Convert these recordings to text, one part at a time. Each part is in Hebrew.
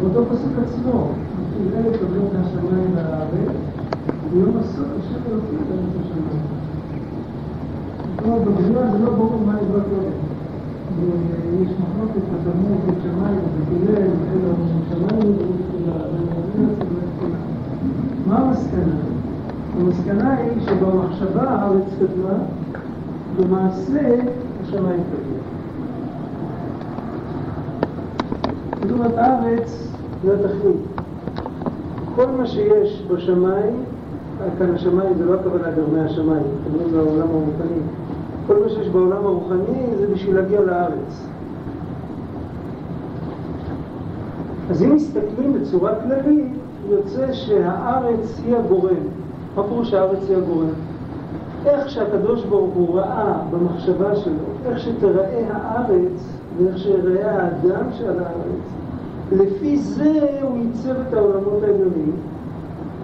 באותו פסוק עצמו, תראה את השמיים והארץ, ביום הסוף השם אלוקים בארץ השמיים. כלומר, בבריאה זה לא ברור מה יבוא קודם. ויש מחלוקת בתלמוד את שמיים ובגילל, ואלה שמיים מה המסקנה? המסקנה היא שבמחשבה הארץ קדמה, במעשה השמיים קדמה. זאת אומרת, הארץ זה התכלית. כל מה שיש בשמיים, כאן השמיים זה לא הכוונה גרמי השמיים, מדברים לעולם הרוחני. כל מה שיש בעולם הרוחני זה בשביל להגיע לארץ. אז אם מסתכלים בצורה כללית, יוצא שהארץ היא הגורם. מה פירוש הארץ היא הגורם? איך שהקדוש ברוך הוא ראה במחשבה שלו, איך שתראה הארץ ואיך שיראה האדם שעל הארץ, לפי זה הוא ייצב את העולמות העליונים,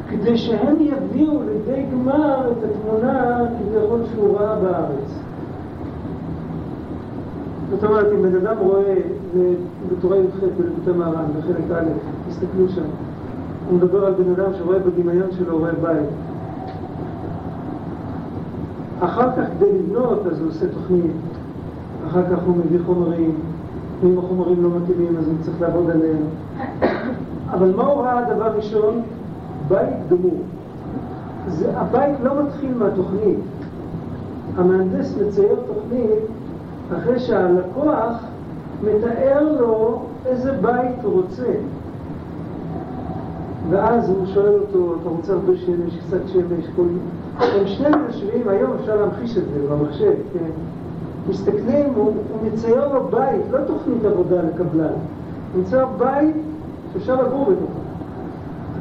כדי שהם יביאו לידי גמר את התמונה כביכול שהוא ראה בארץ. זאת אומרת, אם בן אדם רואה, בתורה י"ח בלבותי מהר"ן, בחלק א', תסתכלו שם, הוא מדבר על בן אדם שרואה בדמיון שלו, רואה בית. אחר כך כדי לבנות, אז הוא עושה תוכנית, אחר כך הוא מביא חומרים, ואם החומרים לא מתאימים אז הוא צריך לעבוד עליהם. אבל מה הוא ראה הדבר ראשון? בית גמור. זה, הבית לא מתחיל מהתוכנית. המהנדס מצייר תוכנית אחרי שהלקוח מתאר לו איזה בית הוא רוצה. ואז הוא שואל אותו, אתה רוצה הרבה שמש, קצת שמש, כל... הם שניהם יושבים, היום אפשר להמחיש את זה במחשב, כן? מסתכלים, הוא, הוא מצייר לו בית, לא תוכנית עבודה לקבלן, הוא מצייר בית שאפשר לגור בתוכו.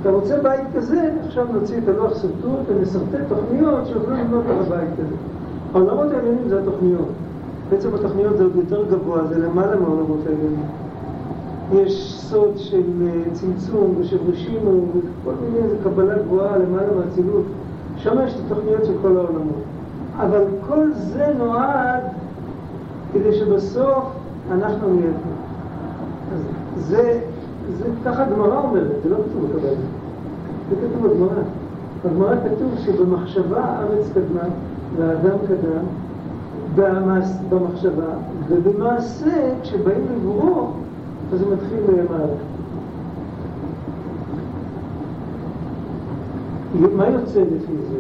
אתה רוצה בית כזה, עכשיו נוציא את הלוח סרטוט ונסרטט תוכניות שיוכלו לבנות על הבית כזה. העולמות העליונים זה התוכניות. בעצם התוכניות זה עוד יותר גבוה, זה למעלה מהעולמות העליונים. יש סוד של אה, צמצום ושל רשימו וכל מיני, איזה קבלה גבוהה למעלה מהצילות. שם יש את התוכניות של כל העולמות. אבל כל זה נועד כדי שבסוף אנחנו נהיה פה. אז זה, זה ככה הגמרא אומרת, זה לא כתוב בקבלה. זה כתוב בגמרא. בגמרא כתוב שבמחשבה הארץ קדמה והאדם קדם במעש, במחשבה, ובמעשה, כשבאים לברוא, אז זה מתחיל למעלה. מה יוצא לפי זה?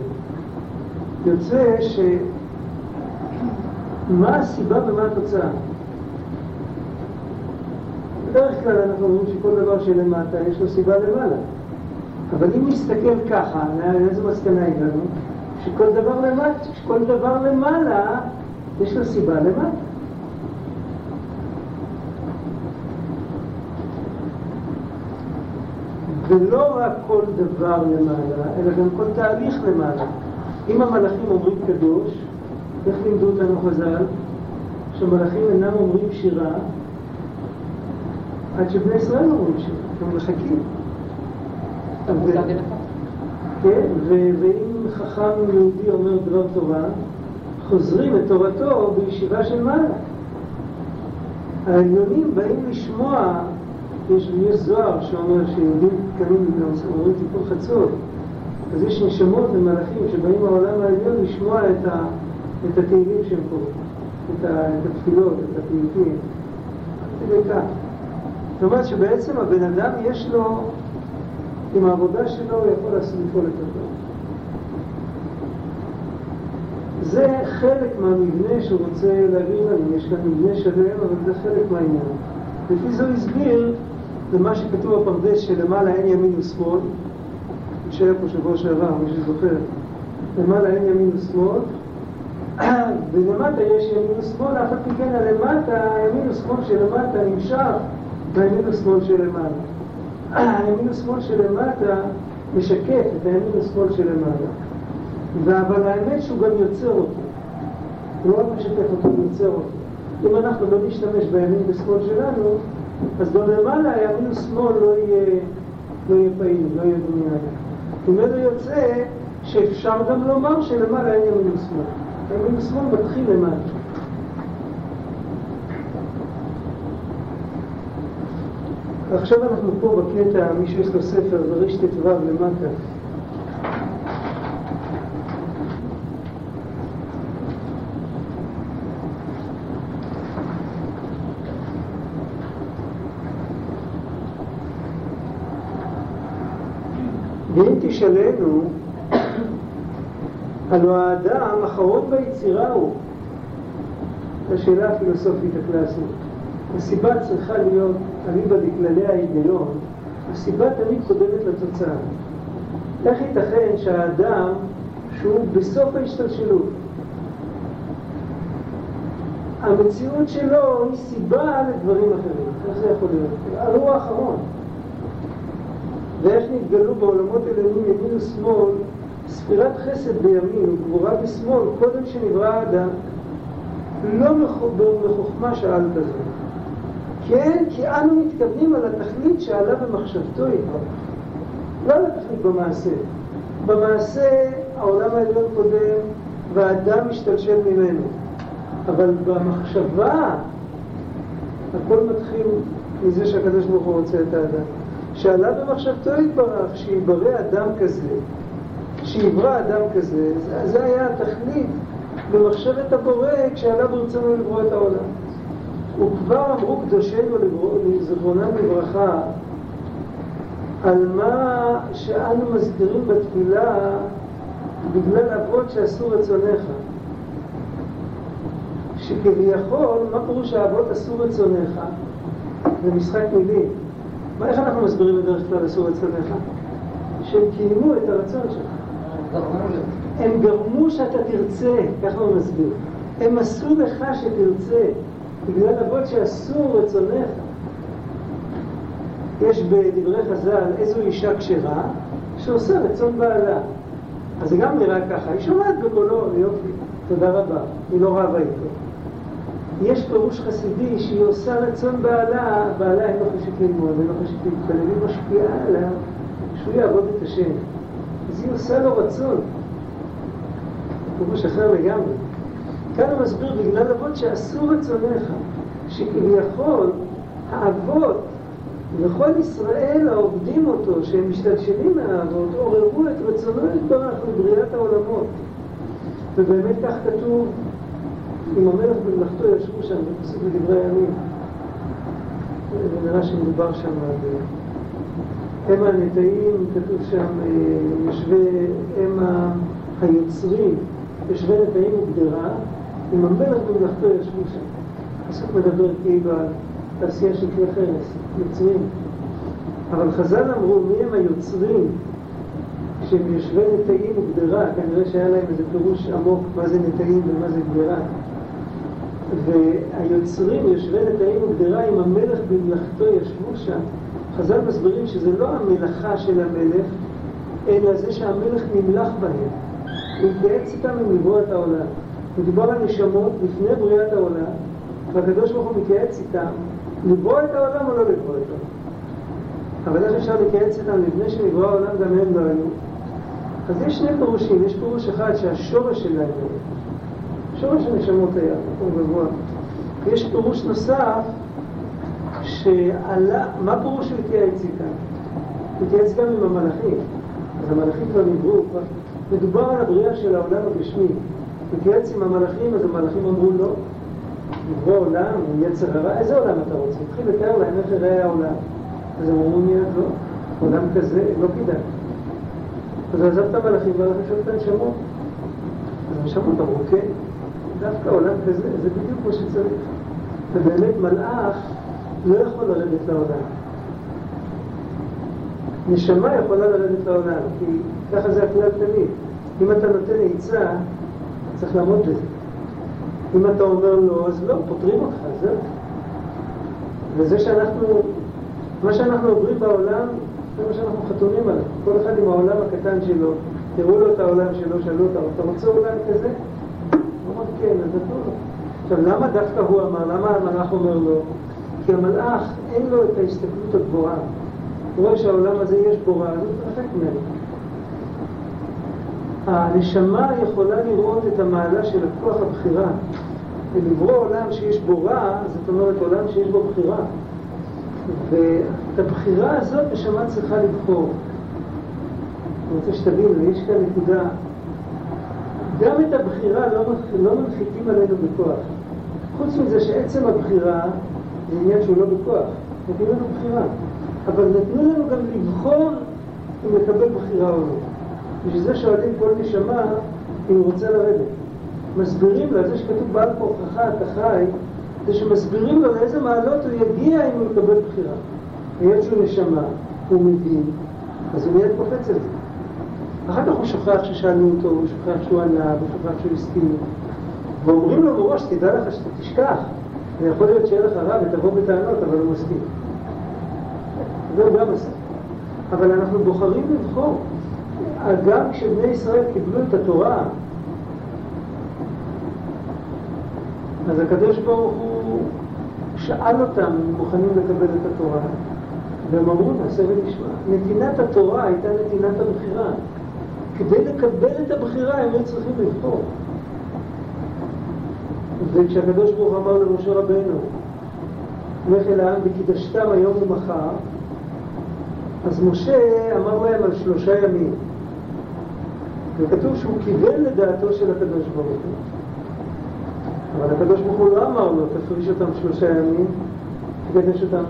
יוצא ש... מה הסיבה ומה התוצאה? בדרך כלל אנחנו אומרים שכל דבר שלמטה יש לו סיבה למעלה. אבל אם נסתכל ככה, לאיזה מסקנה הגענו? שכל דבר למטה, שכל דבר למעלה יש לו סיבה למטה. ולא רק כל דבר למעלה, אלא גם כל תהליך למעלה. אם המלאכים אומרים קדוש, איך לימדו אותנו חז"ל? שמלאכים אינם אומרים שירה עד שבני ישראל אומרים שירה, הם מחכים. כן, ואם חכם יהודי אומר דבר תורה, חוזרים את תורתו בישיבה של מעלה. העליונים באים לשמוע, יש, יש זוהר שאומר שיהודים קמים ואומרים טיפול חצות, אז יש נשמות ומלאכים שבאים מהעולם העליון לשמוע את, ה, את התהילים שהם קוראים, את, ה, את התפילות, את הפיוטים. זאת אומרת שבעצם הבן אדם יש לו, עם העבודה שלו הוא יכול לפעול את הטוב. זה חלק מהמבנה שהוא רוצה להגיד לנו, יש כאן מבנה שלם, אבל זה חלק מהעניין. לפי זה הוא הסביר למה שכתוב בפרדס שלמעלה אין ימין ושמאל, שהיה פה שבוע שעבר, מי שזוכר, למעלה אין ימין ושמאל, ולמטה יש ימין ושמאל, אף על פי כן הלמטה, הימין ושמאל שלמטה נמשך מהימין ושמאל שלמעלה. הימין ושמאל שלמטה משקף את הימין ושמאל שלמעלה. אבל האמת שהוא גם יוצר אותו. הוא לא רק משתף אותו, הוא יוצר אותו. אם אנחנו לא נשתמש בימין ושמאל שלנו, אז גם למעלה הימין ושמאל לא יהיה, לא יהיה פעיל, לא יהיה דומיינלי. ממנו יוצא שאפשר גם לומר שלמעלה אין ימין ושמאל. ימין ושמאל מתחיל למטה. עכשיו אנחנו פה בקטע, מי שיש לו ספר, ט"ו למטה. ואם תשאלנו, הלא האדם אחרון ביצירה הוא. השאלה הפילוסופית הקלאסית. הסיבה צריכה להיות, אליבא דכללי ההיגיון, הסיבה תמיד קודמת לתוצאה. איך ייתכן שהאדם, שהוא בסוף ההשתלשלות, המציאות שלו היא סיבה לדברים אחרים. איך זה יכול להיות? הוא האחרון. ואיך נתגלו בעולמות עליונים ימין ושמאל, ספירת חסד בימין וגבורה בשמאל, קודם שנברא האדם. לא בחוכמה שאלת זאת. כן, כי אנו מתכוונים על התכלית שעלה במחשבתו איתו. לא על התכלית במעשה. במעשה העולם העליון קודם והאדם משתלשל ממנו. אבל במחשבה הכל מתחיל מזה שהקדוש ברוך הוא רוצה את האדם. שעלה במחשבתו יתברך, שיברא אדם כזה, שיברא אדם כזה, זה, זה היה התכלית במחשבת הבורא כשעלה ברצונו לברוא את העולם. וכבר אמרו קדושינו לזכרונם לברכה על מה שאנו מזכירים בתפילה בגלל אבות שעשו רצונך. שכביכול, מה פירוש האבות עשו רצונך? זה משחק מילים. מה, איך אנחנו מסבירים בדרך כלל עשו רצונך? שהם קיימו את הרצון שלך. הם גרמו שאתה תרצה, ככה הוא מסביר. הם עשו לך שתרצה. בגלל אבות שעשו רצונך. יש בדברי חז"ל איזו אישה כשרה שעושה רצון בעלה. אז זה גם נראה ככה, היא שומעת בקולו, יופי, תודה רבה, היא לא רבה איתו. יש פירוש חסידי שהיא עושה רצון בעלה, בעלה אין לו חשק ללמוד, אין לו חשק להתפלל, היא משפיעה עליו שהוא יעבוד את השם. אז היא עושה לו רצון. פירוש אחר לגמרי. כאן הוא מסביר בגלל אבות שעשו רצונך, שכביכול האבות וכל ישראל העובדים אותו, שהם משתלשלים מהאבות, עוררו את רצונו יתברך לבריאת העולמות. ובאמת כך כתוב, אם המלך במלאכתו ישבו שם, בפסוק בדברי הימים. נראה שמדובר שם על... הם הנטעים, כתוב שם, אה, יושבי, הם היוצרים, יושבי נטעים וגדרה, עם המלך במלאכתו ישבו שם. הפסוק מדבר כאילו על תעשייה של כלי חרס, יוצרים. אבל חז"ל אמרו, מי הם היוצרים שהם יושבי נטעים וגדרה? כנראה שהיה להם איזה פירוש עמוק מה זה נטעים ומה זה גדרה. והיוצרים, יושבי נטעים וגדרה, עם המלך במלאכתו ישבו שם. חז"ל מסבירים שזה לא המלאכה של המלך, אלא זה שהמלך נמלך בהם. הוא התייעץ איתם עם לברוא את העולם. מדובר על נשמות לפני בריאת העולם, והקדוש ברוך הוא מתייעץ איתם לברוא את העולם או לא לברוא את העולם. אבל איך אפשר להתייעץ איתם לפני שנברא העולם גם הם לא היו? אז יש שני פירושים, יש פירוש אחד שהשורש שלהם שורש הנשמות היה, מקום גבוה. יש פירוש נוסף שעלה, מה פירוש הוא התייעץ איתם? הוא התייעץ גם עם המלאכים, אז המלאכים כבר נבראו, מדובר על הבריאה של העולם הגשמי. התייעץ עם המלאכים, אז המלאכים אמרו לא, לברוא עולם, עם יצר הרע, איזה עולם אתה רוצה? התחיל לתאר להם איך יראה העולם. אז הם אמרו מיד לא, עולם כזה לא כדאי. אז הוא עזב את המלאכים והלך לשאול את הנשמות. אז הנשמות אמרו כן, דווקא עולם כזה, זה בדיוק כמו שצריך. ובאמת מלאך לא יכול לרדת לעולם. נשמה יכולה לרדת לעולם, כי ככה זה הכלל תמיד. אם אתה נותן עצה, צריך לעמוד בזה. אם אתה אומר לא, אז לא, פותרים אותך, זהו. וזה שאנחנו, מה שאנחנו עוברים בעולם, זה מה שאנחנו חתומים עליו. כל אחד עם העולם הקטן שלו, תראו לו את העולם שלו, שאלו אותו, אתה רוצה עולם כזה? אמר כן, אז לו. עכשיו, למה דווקא הוא אמר? למה המלאך אומר לו? כי המלאך, אין לו את ההסתכלות הגבוהה. הוא רואה שהעולם הזה יש בו רע, אז הוא מתרחק ממנו. הנשמה יכולה לראות את המעלה של הכוח הבחירה. לברוא עולם שיש בו רע, זאת אומרת עולם שיש בו בחירה. ואת הבחירה הזאת נשמה צריכה לבחור. אני רוצה שתבינו, יש כאן נקודה. גם את הבחירה לא, לא מנחיתים עלינו בכוח. חוץ מזה שעצם הבחירה זה עניין שהוא לא בכוח. נתנו לנו בחירה. אבל נתנו לנו גם לבחור אם לקבל בחירה או לא. בשביל זה שואלים כל נשמה אם הוא רוצה לרדת. מסבירים לו, זה שכתוב בעל כורחך אתה חי, זה שמסבירים לו לאיזה מעלות הוא יגיע אם הוא יקבל בחירה. היות שהוא נשמה, הוא מבין, אז הוא מיד קופץ על זה. אחר כך הוא שוכח ששאלו אותו, הוא שוכח שהוא ענה, הוא שוכח שהוא הסכים. ואומרים לו מראש, תדע לך שאתה תשכח. ויכול להיות שיהיה לך רע ותבוא בטענות, אבל הוא מסכים. זה הוא גם עשה. אבל אנחנו בוחרים לבחור. גם כשבני ישראל קיבלו את התורה, אז הקדוש ברוך הוא שאל אותם אם מוכנים לקבל את התורה, והם אמרו נעשה ונשמע. נתינת התורה הייתה נתינת הבחירה. כדי לקבל את הבחירה הם היו צריכים לבחור. וכשהקדוש ברוך הוא אמר למשה רבנו, לך אל העם וקידשתם היום ומחר, אז משה אמר להם על שלושה ימים. וכתוב שהוא כיוון לדעתו של הקדוש ברוך הוא. אבל הקדוש ברוך הוא לא אמר לו, תפריש אותם שלושה ימים, תקדש אותם.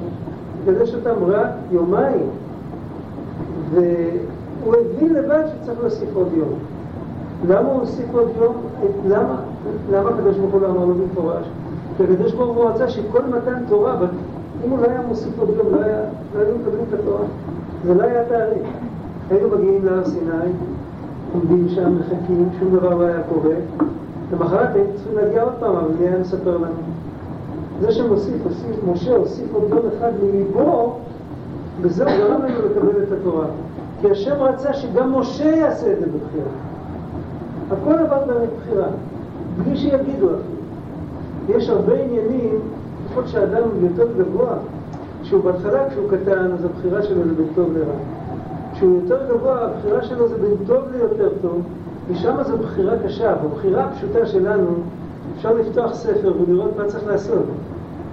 תקדש אותם רק יומיים. והוא הבין לבד שצריך להוסיף עוד יום. למה הוא הוסיף עוד יום? למה? למה הקדוש ברוך הוא לא אמר לו במפורש? כי הקדוש ברוך הוא רצה שכל מתן תורה, אם הוא לא היה מוסיף עוד יום, לא, היה, לא היו מקבלים את התורה. זה לא היה תאריך. היינו מגיעים להר סיני, עומדים שם, מחכים, שום דבר לא היה קורה. למחרת היינו צריכים להגיע עוד פעם, אבל מי היה מספר לנו? זה שמוסיף, הוסיף, משה הוסיף עוד יום אחד מליבו, וזהו גרם לנו לקבל את התורה. כי השם רצה שגם משה יעשה את זה בבחירה. הכל עבר דרך בחירה, בלי שיגידו אפילו. יש הרבה עניינים, לפחות שאדם הוא יותר גבוה, שהוא בהתחלה, כשהוא קטן, אז הבחירה שלו זה בין טוב לרע. כשהוא יותר גבוה, הבחירה שלו זה בין טוב ליותר טוב, ושם זו בחירה קשה. בבחירה הפשוטה שלנו, אפשר לפתוח ספר ולראות מה צריך לעשות.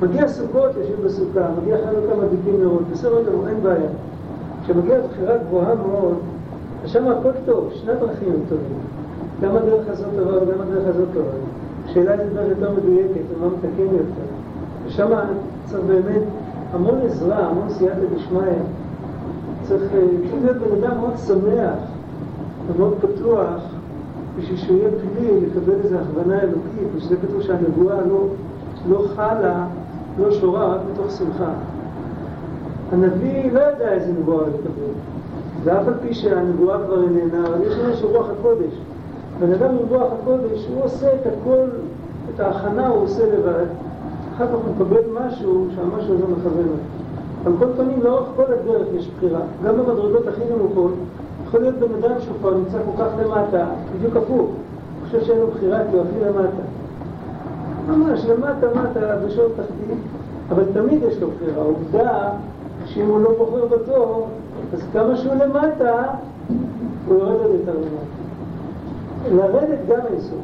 מגיע סוכות, יושבים בסוכה, מגיע חנוכה מדליקים נרות, בסדר גמור, אין בעיה. כשמגיעה בחירה גבוהה מאוד, שם הכל טוב, שני דרכים הם טובים. גם הדרך הזאת טובה וגם הדרך הזאת טובה. השאלה היא דרך יותר מדויקת, ומה מתקן יותר. ושם צריך באמת המון עזרה, המון סייעתא דשמיא. צריך, צריך להיות בן אדם מאוד שמח ומאוד פתוח בשביל שהוא יהיה כלי לקבל איזו הכוונה אלוקית, ושזה כתוב שהנבואה לא, לא חלה, לא שורה, רק מתוך שמחה. הנביא לא ידע איזה נבואה לקבל, ואף על פי שהנבואה כבר איננה, אבל יש לנו רוח הקודש. בן אדם עם רוח הקודש, הוא עושה את הכל, את ההכנה הוא עושה לבד. אחר כך הוא מקבל משהו שהמשהו הזה מכוון אותו. על כל פנים, לאורך כל הדרך יש בחירה. גם במדרגות הכי נמוכות, יכול להיות בן אדם שהוא כבר נמצא כל כך למטה, בדיוק הפוך. הוא חושב שאין לו בחירה כי הוא הכי למטה. ממש למטה, מטה, בשעות תחתית, אבל תמיד יש לו בחירה. העובדה שאם הוא לא בוחר בטוב, אז כמה שהוא למטה, הוא יורד עוד יותר למטה. לרדת גם אין סוף.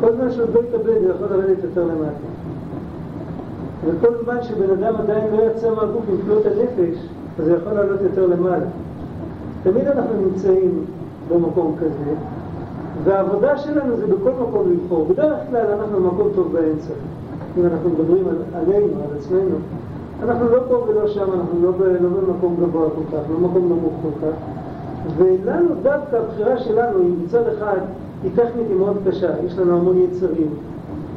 כל זמן שעוד לא יתאבד, הוא יכול לרדת יותר למטה. וכל זמן שבן אדם עדיין לא יצא מהגוף עם כלות הנפש, אז הוא יכול לעלות יותר למעלה. תמיד אנחנו נמצאים במקום כזה, והעבודה שלנו זה בכל מקום לבחור. בדרך כלל אנחנו במקום טוב באמצע. אם אנחנו מדברים על, עלינו, על עצמנו, אנחנו לא פה ולא שם, אנחנו לא, לא במקום גבוה כל כך, לא במקום נמוך כל כך. ולנו דווקא הבחירה שלנו היא מצד אחד, היא טכנית, היא מאוד קשה. יש לנו המון יצרים,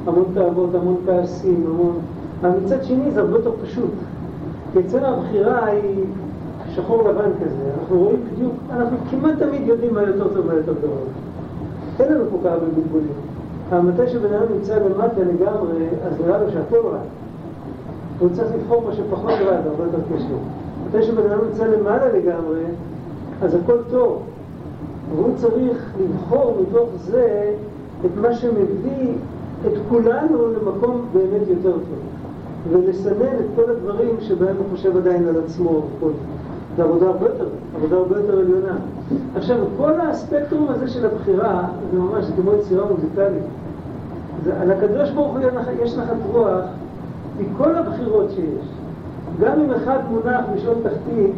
המון תאוות, המון כעסים, המון... אבל מצד שני זה הרבה יותר פשוט. כי אצלנו הבחירה היא שחור לבן כזה, אנחנו רואים בדיוק, אנחנו כמעט תמיד יודעים מה יותר טוב ומה יותר גרוע. אין לנו כל כך הרבה. אבל מתי שבן אדם נמצא למטה לגמרי, אז נראה לו שהכל רע. הוא צריך לבחור מה שפחות רע, זה הרבה יותר קשה. מתי שבן אדם נמצא למעלה לגמרי, אז הכל טוב. והוא צריך לבחור מתוך זה את מה שמביא את כולנו למקום באמת יותר טוב. ולסנן את כל הדברים שבהם הוא חושב עדיין על עצמו. וכל. זה עבודה הרבה יותר, עבודה הרבה יותר עליונה. עכשיו, כל הספקטרום הזה של הבחירה, זה ממש, כמו יצירה מוזיקלית. על הקדוש ברוך הוא יש נחת רוח מכל הבחירות שיש. גם אם אחד מונח בשעות תחתית,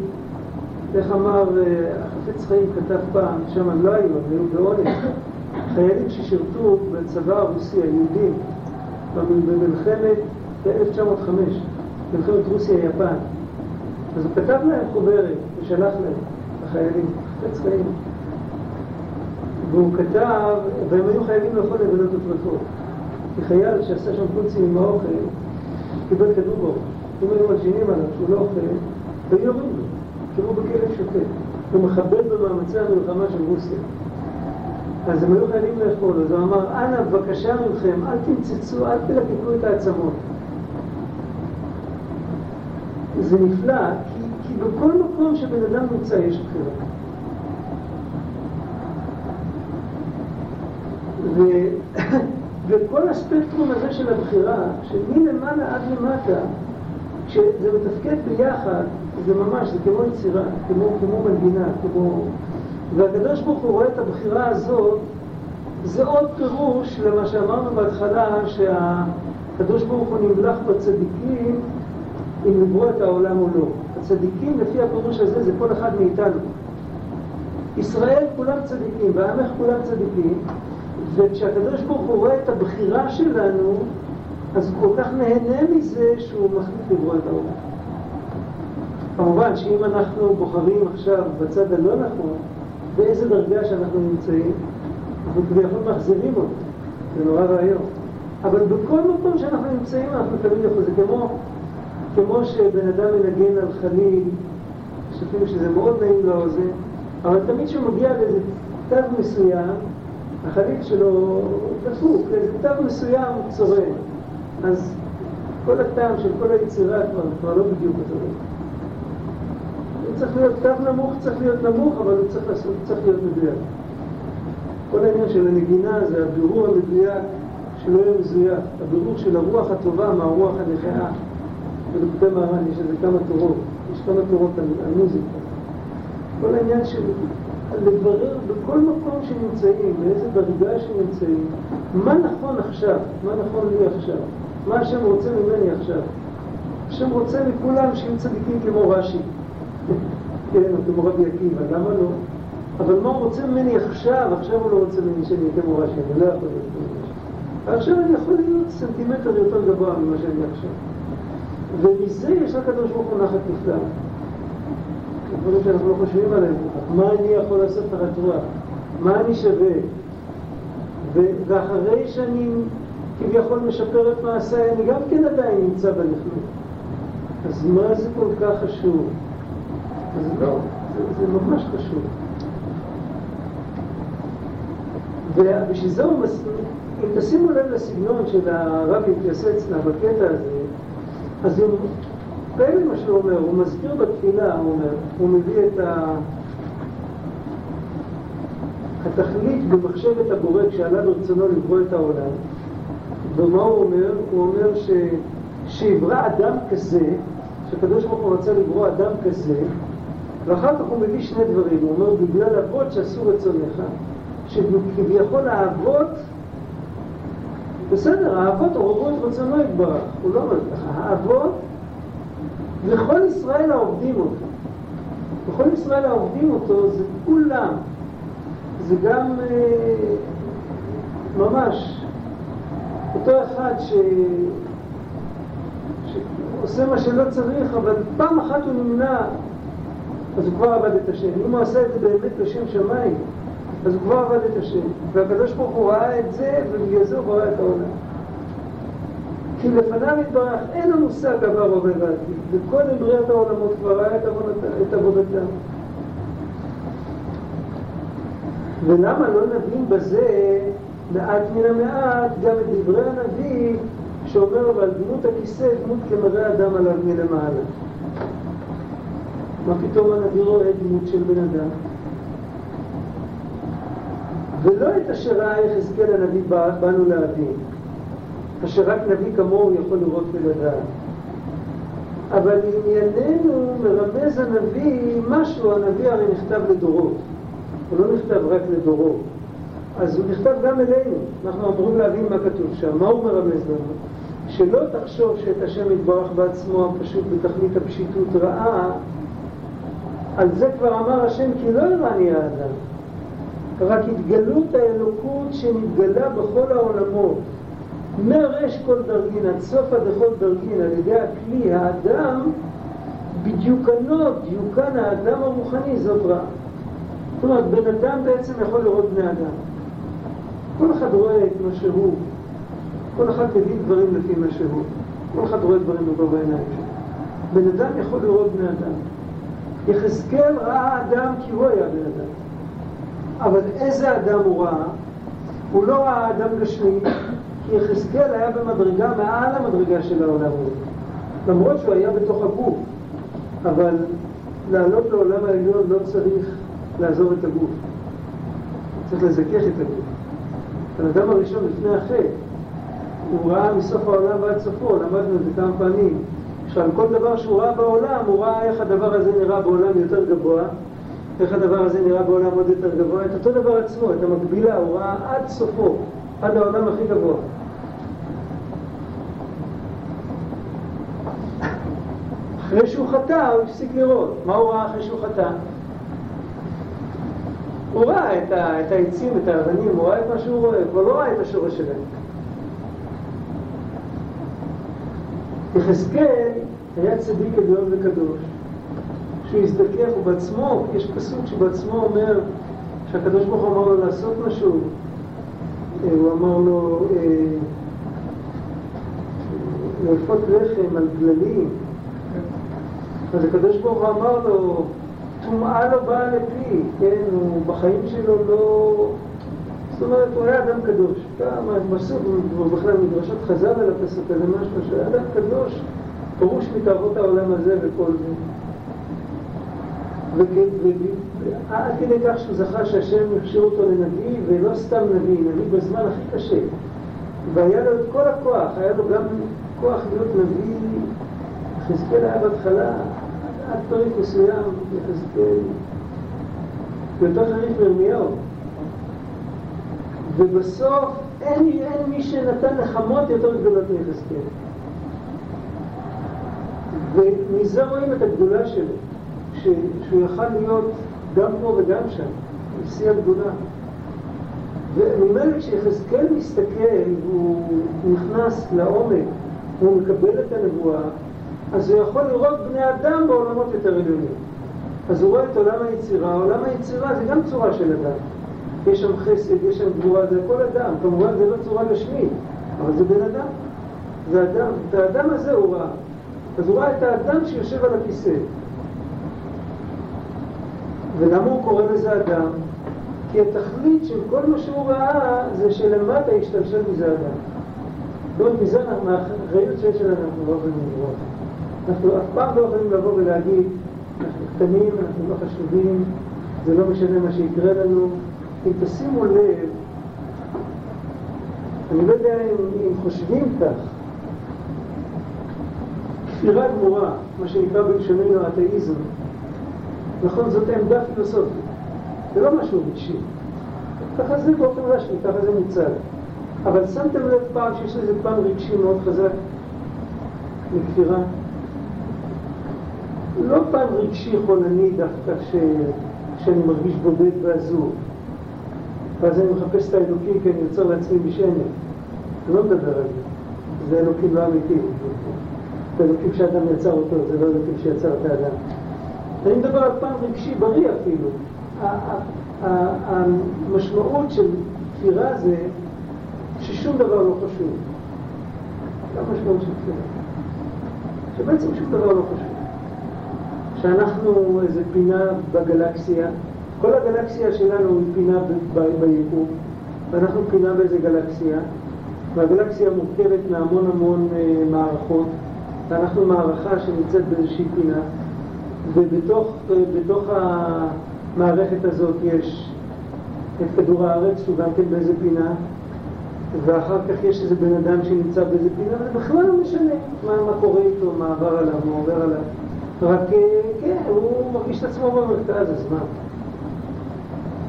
איך אמר אה, החפץ חיים כתב פעם, שם הם לא היו, הם היו בעונש, חיילים ששירתו בצבא הרוסי, היהודים, במלחמת ב-1905, מלחמת רוסיה-יפן. אז הוא כתב להם חוברת ושלח להם, החיילים, חפץ חיים. והוא כתב, והם היו חייבים לאכול לבנות התרפות. כי חייל שעשה שם קונצים עם האוכל, קיבל כדור בראש. אם היו מלשינים עליו שהוא לא אוכל, היו יורים לו, כמו בכלב שוטט. הוא מכבד במאמצי המלחמה של רוסיה. אז הם היו חייבים לאכול, אז הוא אמר, אנא, בבקשה מכם, אל תמצצו, אל תלקקו את העצמות. זה נפלא, כי, כי בכל מקום שבן אדם נמצא יש בחירה. ו... וכל הספקטרום הזה של הבחירה, שמלמעלה עד למטה, כשזה מתפקד ביחד, זה ממש, זה כמו יצירה, כמו, כמו מנגינה, כמו... והקדוש ברוך הוא רואה את הבחירה הזאת, זה עוד פירוש למה שאמרנו בהתחלה, שהקדוש ברוך הוא נמלך בצדיקים אם לברוא את העולם או לא. הצדיקים, לפי הפירוש הזה, זה כל אחד מאיתנו. ישראל כולם צדיקים, ועמך כולם צדיקים, וכשהקדוש ברוך הוא רואה את הבחירה שלנו, אז הוא כל כך נהנה מזה שהוא מחליט לברוא את העולם. כמובן שאם אנחנו בוחרים עכשיו בצד הלא נכון, באיזה דרגה שאנחנו נמצאים, אנחנו כביכול מחזירים אותו, זה נורא רעיון. אבל בכל מקום שאנחנו נמצאים אנחנו תמיד יכולים, זה כמו, כמו שבן אדם מנגן על חליל, שחושבים שזה מאוד נעים לאוזן, אבל תמיד כשהוא מגיע לאיזה תו מסוים, החליל שלו דפוק, איזה תו מסוים צורם. אז כל הטעם של כל היצירה כבר, כבר לא בדיוק אותו. הוא צריך להיות, תו נמוך צריך להיות נמוך, אבל הוא צריך, לעשות, צריך להיות מדויק. כל העניין של הנגינה זה הבירור המדויק שלא יהיה מזויף, הבירור של הרוח הטובה מהרוח הנכאה. בדוקטי מהר"ן יש איזה כמה תורות, יש כמה תורות על, על מוזיקה. כל העניין של לברר בכל מקום שנמצאים, באיזה דרגה שנמצאים, מה נכון עכשיו, מה נכון לי עכשיו, מה השם רוצה ממני עכשיו. השם רוצה מכולם שיהיו צדיקים כמו רש"י, כן, או כמו רבי עקיבא, למה לא? אבל מה הוא רוצה ממני עכשיו? עכשיו הוא לא רוצה ממני שאני אהיה כמו רש"י, אני לא יכול להיות כמו רש"י. עכשיו אני יכול להיות סנטימטר יותר גבוה ממה שאני עכשיו. ומזה יש לקדוש ברוך הוא נחת נפלא. דברים שאנחנו לא חושבים עליהם. מה אני יכול לעשות תחת רוח? מה אני שווה? ואחרי שאני כביכול משפר את מעשיי, אני גם כן עדיין נמצא בלכלוך. אז מה זה כל כך חשוב? אז לא, זה, זה ממש חשוב. ובשביל זה הוא מסביר, אם תשימו לב לסגנון של הרבי פיאסצנה בקטע הזה, אז הוא פלא מה שהוא אומר, הוא מסביר בתפילה, הוא אומר, הוא מביא את ה... התכלית במחשבת הבורא כשעלה ברצונו לברוא את העולם. ומה הוא אומר? הוא אומר ש... שיברא אדם כזה, שהקדוש ברוך הוא רצה לברוא אדם כזה, ואחר כך הוא מביא שני דברים, הוא אומר בגלל אבות שעשו רצונך, שכביכול האבות, בסדר, האבות עוררו את רצונו יתברך, הוא לא אומר האבות וכל ישראל העובדים אותו. וכל ישראל העובדים אותו זה כולם. זה גם אה, ממש אותו אחד ש... שעושה מה שלא צריך, אבל פעם אחת הוא נמנע, אז הוא כבר עבד את השם. אם הוא עשה את זה באמת לשם שמיים, אז הוא כבר עבד את השם. והקדוש ברוך הוא ראה את זה, ובגלל זה הוא ראה את העולם. כי לפניו יתברך אין לו מושג עבר עובר ועתיד, וקודם בריאת העולמות כבר היה את עבודתם. ולמה לא נבין בזה מעט מן המעט גם את דברי הנביא שאומר ועל דמות הכיסא דמות כמראה אדם עליו מלמעלה. מה פתאום הנביא רואה דמות של בן אדם? ולא את אשר ראה יחזקאל הנביא באנו להבין. אשר רק נביא כמוהו יכול לראות ולדעת. אבל לענייננו מרמז הנביא משהו, הנביא הרי נכתב לדורות, הוא לא נכתב רק לדורות, אז הוא נכתב גם אלינו, אנחנו אמורים להבין מה כתוב שם, מה הוא מרמז לנו? שלא תחשוב שאת השם יתברך בעצמו הפשוט בתכלית הפשיטות רעה, על זה כבר אמר השם כי לא יראני האדם, רק התגלות האלוקות שנתגלה בכל העולמות, מרש כל דרגין עד סוף עד לכל דרגין על ידי הכלי האדם, בדיוקנו, דיוקן האדם הרוחני זאת רעה. זאת אומרת, בן אדם בעצם יכול לראות בני אדם. כל אחד רואה את מה שהוא, כל אחד מבין דברים לפי מה שהוא, כל אחד רואה דברים בגובה העיניים שלו. בן אדם יכול לראות בני אדם. יחזקאל ראה אדם כי הוא היה בן אדם. אבל איזה אדם הוא ראה? הוא לא ראה אדם גשמי, יחזקאל היה במדרגה מעל המדרגה של העולם הזה. למרות שהוא היה בתוך הגוף, אבל לעלות לעולם העליון לא צריך לעזוב את הגוף. צריך לזכך את הגוף. הבן אדם הראשון לפני החטא, הוא ראה מסוף העולם ועד סופו, למדנו את זה כמה פעמים. עכשיו, כל דבר שהוא ראה בעולם, הוא ראה איך הדבר הזה נראה בעולם יותר גבוה, איך הדבר הזה נראה בעולם עוד יותר גבוה, את אותו דבר עצמו, את המקבילה, הוא ראה עד סופו, עד העולם הכי גבוה. אחרי שהוא חטא, הוא הפסיק לראות. מה הוא ראה אחרי שהוא חטא? הוא ראה את, ה, את העצים, את האבנים, הוא ראה את מה שהוא רואה, הוא לא ראה את השורש שלהם. יחזקאל היה צדיק עליון וקדוש. כשהוא הזדכך, הוא בעצמו, יש פסוק שבעצמו אומר שהקדוש ברוך הוא אמר לו לעשות משהו. אה, הוא אמר לו אה, לאפות לחם על גללים. אז הקדוש ברוך הוא אמר לו, טומאה לא באה לפי, כן, הוא בחיים שלו לא... זאת אומרת, הוא היה אדם קדוש. פסוק, בכלל מדרשות חז"ל על הפסוק הזה, משהו, שהיה אדם קדוש, פירוש מתאבות העולם הזה וכל זה. ועד כדי כך שהוא זכה שהשם הכשיר אותו לנביא, ולא סתם נביא, נביא בזמן הכי קשה. והיה לו את כל הכוח, היה לו גם כוח להיות נביא. יחזקאל היה בהתחלה, עד פרק מסוים, יחזקאל יותר חריף מירמיהו. ובסוף אין, אין מי שנתן נחמות יותר גדולות מיחזקאל. ומזה רואים את הגדולה שלו. שהוא יכל להיות גם פה וגם שם, בשיא הגדולה. וממילא כשיחזקאל מסתכל והוא נכנס לעומק, והוא מקבל את הנבואה, אז הוא יכול לראות בני אדם בעולמות יותר עליונים. אז הוא רואה את עולם היצירה, עולם היצירה זה גם צורה של אדם. יש שם חסד, יש שם גבורה, זה הכל אדם. כמובן זה לא צורה גשמית, אבל זה בן אדם. זה אדם. את האדם הזה הוא ראה. אז הוא ראה את האדם שיושב על הכיסא. ולמה הוא קורא לזה אדם? כי התכלית של כל מה שהוא ראה זה שלמטה ישתלשל מזה אדם. זאת אומרת, מזה מהאחריות שיש אנחנו לא יכולים לראות. אנחנו אף פעם לא יכולים לבוא ולהגיד, אנחנו קטנים, אנחנו לא חשובים, זה לא משנה מה שיקרה לנו. אם תשימו לב, אני לא יודע אם, אם חושבים כך, כפירה גמורה, מה שנקרא בלשוננו האתאיזם, נכון, זאת עמדה פילוסופית, זה לא משהו רגשי. ככה זה באופן רשמי, ככה זה מוצג. אבל שמתם לב פעם שיש לזה פעם רגשי מאוד חזק מכפירה? לא פעם רגשי חולני דווקא ש... שאני מרגיש בודד ועזור. ואז אני מחפש את האלוקים כי אני יוצר לעצמי בשמן. אני לא מדבר על זה. זה אלוקים לא אמיתי. זה אלוקים שאדם יצר אותו, זה לא אלוקים שיצר את האדם. אני מדבר על פן רגשי בריא אפילו. המשמעות של כפירה זה ששום דבר לא חשוב. זה המשמעות של כפירה. שבעצם שום דבר לא חשוב. שאנחנו איזה פינה בגלקסיה, כל הגלקסיה שלנו היא פינה ביקום, ואנחנו פינה באיזה גלקסיה, והגלקסיה מורכבת מהמון המון אה, מערכות, ואנחנו מערכה שנמצאת באיזושהי פינה. ובתוך המערכת הזאת יש את כדור הארץ, שהוא גם כן באיזה פינה, ואחר כך יש איזה בן אדם שנמצא באיזה פינה, זה בכלל לא משנה מה, מה קורה איתו, מה עבר עליו, מה עובר עליו. רק כן, הוא מרגיש את עצמו במרכז, אז מה?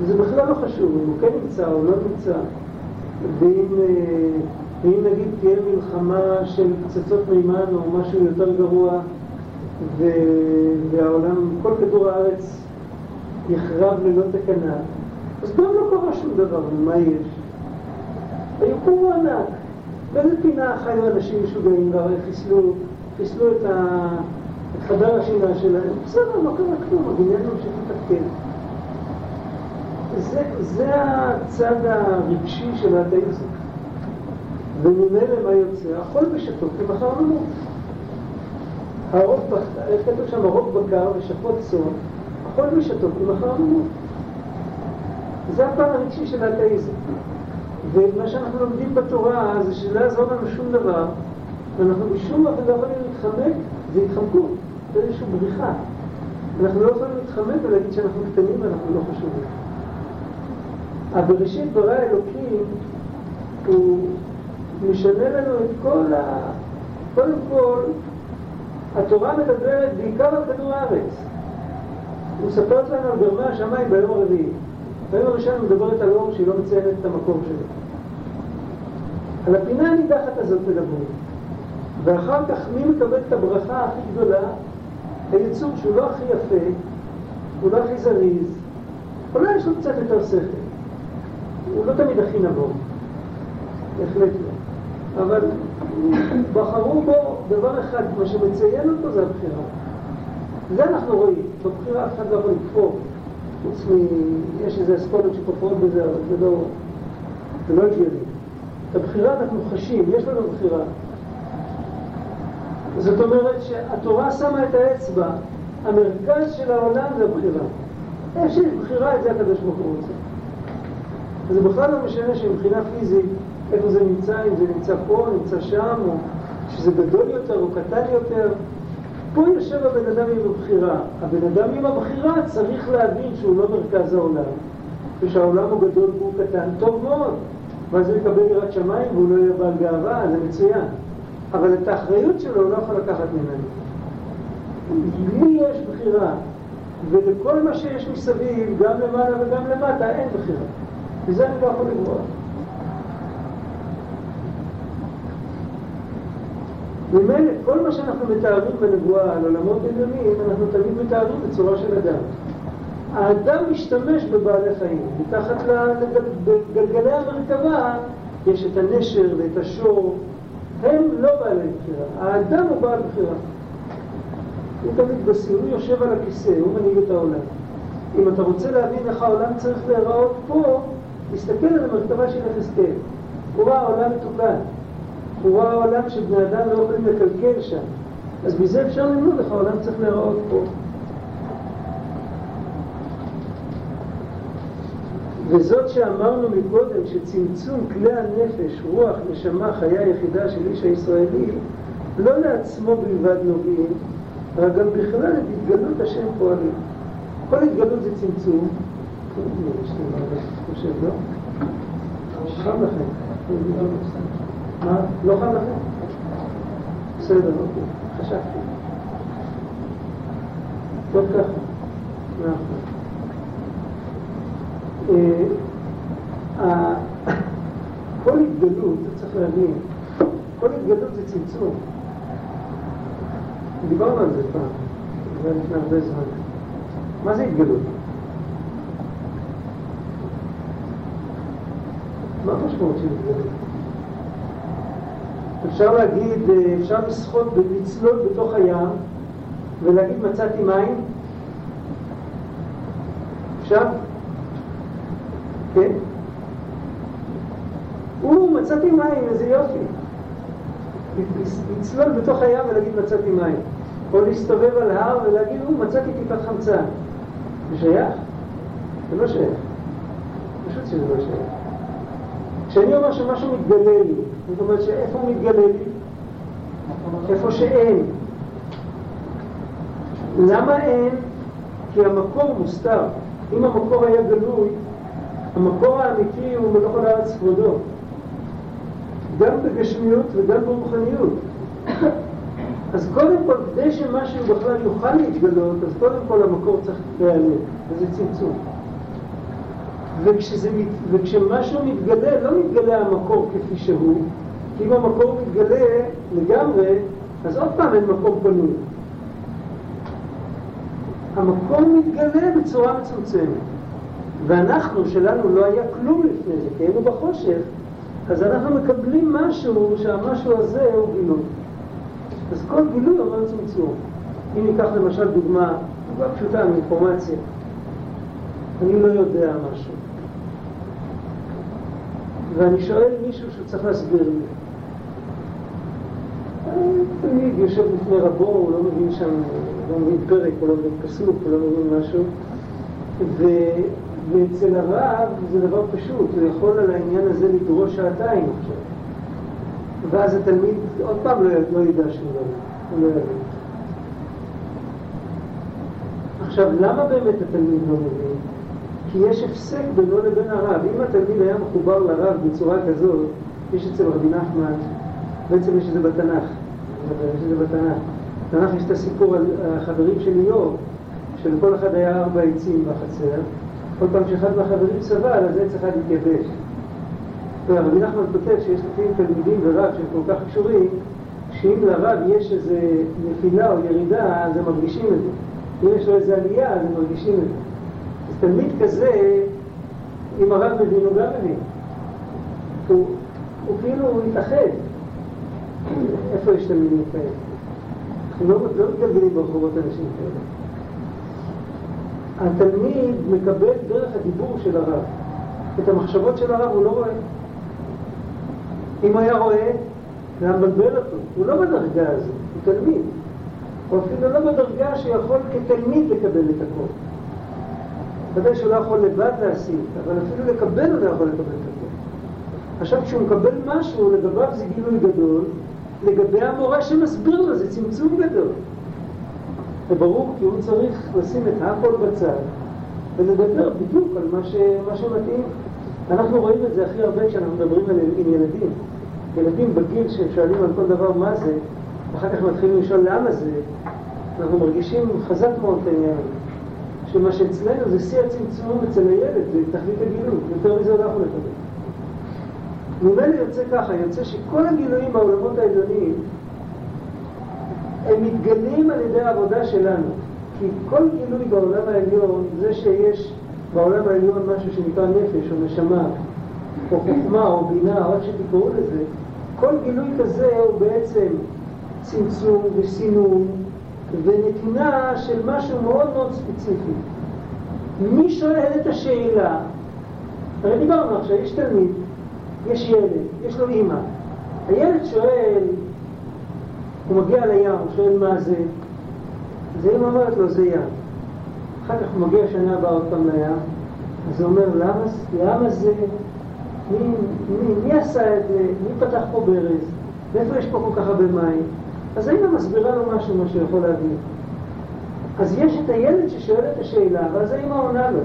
זה בכלל לא חשוב אם הוא כן נמצא או לא נמצא. ואם, ואם נגיד תהיה מלחמה של פצצות מימן או משהו יותר גרוע, והעולם, כל כדור הארץ יחרב ללא תקנה, אז גם לא קרה שום דבר, ומה יש? היקום ענק. באיזה פינה חיו אנשים משוגעים והרי חיסלו, חיסלו את, ה... חדר השינה שלהם. בסדר, לא קרה כלום, הבניין ממשיך לתפקד. זה, זה הצד הרגשי של האתאיזם. וממילא מה יוצא? החול בשתו כמחר נמות. הרוב, איך כתוב שם? הרוב בקר ושפות צאן, החול בשתו כמחר נמות. זה הפן הרגשי של האתאיזם. ומה שאנחנו לומדים בתורה זה שלא יעזור לנו שום דבר, ואנחנו בשום אופן לא יכולים להתחמק, זה התחמקות, איזושהי בריחה. אנחנו לא יכולים להתחמק ולהגיד שאנחנו קטנים ואנחנו לא חשובים. הבראשית ברא אלוקים הוא משנה לנו את כל ה... קודם כל, התורה מדברת בעיקר על כדור הארץ. הוא מספרת לנו על גרמי השמיים ביום הרביעי. ביום הראשון הוא מדברת על אור שהיא לא מציינת את המקום שלו. על הפינה הנידחת הזאת מדברים. ואחר כך מי מקבל את הברכה הכי גדולה? היצור שהוא לא הכי יפה, הוא לא הכי זריז, אולי יש לו קצת יותר שכל. הוא לא תמיד הכי נבון, בהחלט לא. אבל בחרו בו דבר אחד, מה שמציין אותו זה הבחירה. זה אנחנו רואים, בבחירה אף אחד לא יכול לכפור, חוץ מ... יש איזה אסכולות שכופרות בזה, אבל זה לא, זה לא הגיוני. את הבחירה אנחנו חשים, יש לנו בחירה. זאת אומרת שהתורה שמה את האצבע, המרכז של העולם זה הבחירה. איך שיש בחירה, את זה הקדוש ברוך הוא רוצה. זה בכלל לא משנה שמבחינה פיזית, איפה זה נמצא, אם זה נמצא פה, נמצא שם, או שזה גדול יותר או קטן יותר. פה יושב הבן אדם עם הבחירה. הבן אדם עם הבחירה צריך להבין שהוא לא מרכז העולם, ושהעולם הוא גדול והוא קטן, טוב מאוד. ואז הוא יקבל יראת שמיים והוא לא יהיה בעל גאווה, זה מצוין. אבל את האחריות שלו הוא לא יכול לקחת ממנו. לי יש בחירה, ולכל מה שיש מסביב, גם למעלה וגם למטה, אין בחירה. וזה אני לא יכול לברוח. ממילא, כל מה שאנחנו מתארים בנבואה על עולמות עליונים, אנחנו תמיד מתארים בצורה של אדם. האדם משתמש בבעלי חיים. מתחת לגלגלי המרכבה יש את הנשר ואת השור. הם לא בעלי בחירה. האדם הוא בעל בחירה. הוא תמיד בשיא, הוא יושב על הכיסא, הוא מנהיג את העולם. אם אתה רוצה להבין איך העולם צריך להיראות פה, תסתכל על המרכבה של יחזקאל. הוא ראה עולם מתוקן. הוא ראה עולם שבני אדם לא יכולים לקלקל שם. אז מזה אפשר ללמוד איך העולם צריך להיראות פה. וזאת שאמרנו מקודם, שצמצום כלי הנפש, רוח, נשמה, חיה יחידה של איש הישראלי, לא לעצמו בלבד נוגעים, אלא גם בכלל את התגלות השם פועלים. כל התגלות זה צמצום. חם לכם. מה? לא חם לכם? בסדר, אוקיי. חשבתי. טוב ככה. נכון. אה, כל התגלות, צריך להבין, כל התגלות זה צמצום. דיברנו על זה פעם, זה לפני הרבה זמן. מה זה התגלות? מה המשמעות של התגלות? אפשר להגיד, אה, אפשר לשחות, לצלול בתוך הים ולהגיד מצאתי מים? אפשר? כן? הוא מצאתי מים, איזה יופי. לצלול בתוך הים ולהגיד מצאתי מים. או להסתובב על הר ולהגיד, הוא, מצאתי טיפת חמצן. זה שייך? זה לא שייך. פשוט שזה לא שייך. כשאני אומר שמשהו מתגלה לי, זאת אומרת שאיפה הוא מתגלה לי? איפה שאין. למה אין? כי המקור מוסתר. אם המקור היה גלוי, המקור האמיתי הוא בתוך הארץ כבודו. גם בגשמיות וגם ברוחניות. אז קודם כל, כדי שמשהו בכלל יוכל להתגלות, אז קודם כל המקור צריך להיעלם, וזה צמצום. וכשזה, וכשמשהו מתגלה, לא מתגלה המקור כפי שהוא, כי אם המקור מתגלה לגמרי, אז עוד פעם אין מקום פנוי. המקום מתגלה בצורה מצומצמת. ואנחנו, שלנו לא היה כלום לפני זה, כי היינו בחושך, אז אנחנו מקבלים משהו שהמשהו הזה הוא גילוי. אז כל גילוי אומר צמצום. אם ניקח למשל דוגמה, דוגמה פשוטה מאינפורמציה, אני לא יודע משהו, ואני שואל מישהו שצריך להסביר לי. תמיד יושב לפני רבו, הוא לא מבין שם, לא מבין פרק, הוא לא מבין פסוק, הוא לא מבין משהו. ואצל הרב זה דבר פשוט, הוא יכול על העניין הזה לדרוש שעתיים עכשיו. ואז התלמיד עוד פעם לא, לא ידע שום דבר, הוא לא יבין. עכשיו, למה באמת התלמיד לא מבין? כי יש הפסק בינו לבין הרב. אם התלמיד היה מחובר לרב בצורה כזאת, יש אצל רבי נחמן, בעצם יש את זה בתנ"ך, יש את זה בתנ"ך. בתנ"ך יש את הסיפור על החברים של איוב, שלכל אחד היה ארבע עצים בחצר, כל פעם שאחד מהחברים סבל, אז עץ אחד התייבש. ורבי נחמן כותב שיש לפעמים תלמידים ורב שהם כל כך קשורים, שאם לרב יש איזו נפילה או ירידה, אז הם מרגישים את זה. אם יש לו איזו עלייה, אז הם מרגישים את זה. אז תלמיד כזה, אם הרב מבין, הוא גם מבין. הוא כאילו מתאחד. איפה יש תלמידים כאלה? אנחנו לא, לא מתגלגלים ברחובות אנשים כאלה. התלמיד מקבל דרך הדיבור של הרב. את המחשבות של הרב הוא לא רואה. אם היה רואה, זה היה מבלבל אותו. הוא לא בדרגה הזו, הוא תלמיד. הוא אפילו לא בדרגה שיכול כתלמיד לקבל את הכל. ודאי שהוא לא יכול לבד להשיג, אבל אפילו לקבל הוא לא יכול לקבל את הכל. עכשיו כשהוא מקבל משהו, לגביו זה גילוי גדול, לגבי המורה שמסביר לו זה צמצום גדול. זה ברור כי הוא צריך לשים את הכל בצד ולדבר בדיוק על מה, ש... מה שמתאים. אנחנו רואים את זה הכי הרבה כשאנחנו מדברים על... עם ילדים. ילדים בגיל שהם שואלים על כל דבר מה זה, ואחר כך מתחילים לשאול למה זה, אנחנו מרגישים חזק מאוד את העניין הזה. שמה שאצלנו זה שיא הצמצום אצל הילד, זה תכלית הגילוי, יותר מזה לא יכול לקבל. ממילא יוצא ככה, יוצא שכל הגילויים בעולמות העליונים הם מתגלים על ידי העבודה שלנו. כי כל גילוי בעולם העליון, זה שיש בעולם העליון משהו שנקרא נפש או נשמה, או חוכמה או בינה, או איך שתקראו לזה, כל גילוי כזה הוא בעצם צמצום וסינון ונתינה של משהו מאוד מאוד ספציפי. מי שואל את השאלה? הרי דיברנו עכשיו, יש תלמיד, יש ילד, יש לו אימא. הילד שואל, הוא מגיע לים, הוא שואל מה זה, אז האמא אומרת לו, זה ים. אחר כך הוא מגיע שנה הבאה עוד פעם לים, אז הוא אומר, למה, למה זה? מי, מי, מי עשה את זה? מי פתח פה ברז? ואיפה יש פה כל כך הרבה מים? אז האמא מסבירה לו משהו, מה שהוא יכול להבין. אז יש את הילד ששואל את השאלה, ואז האמא עונה לו.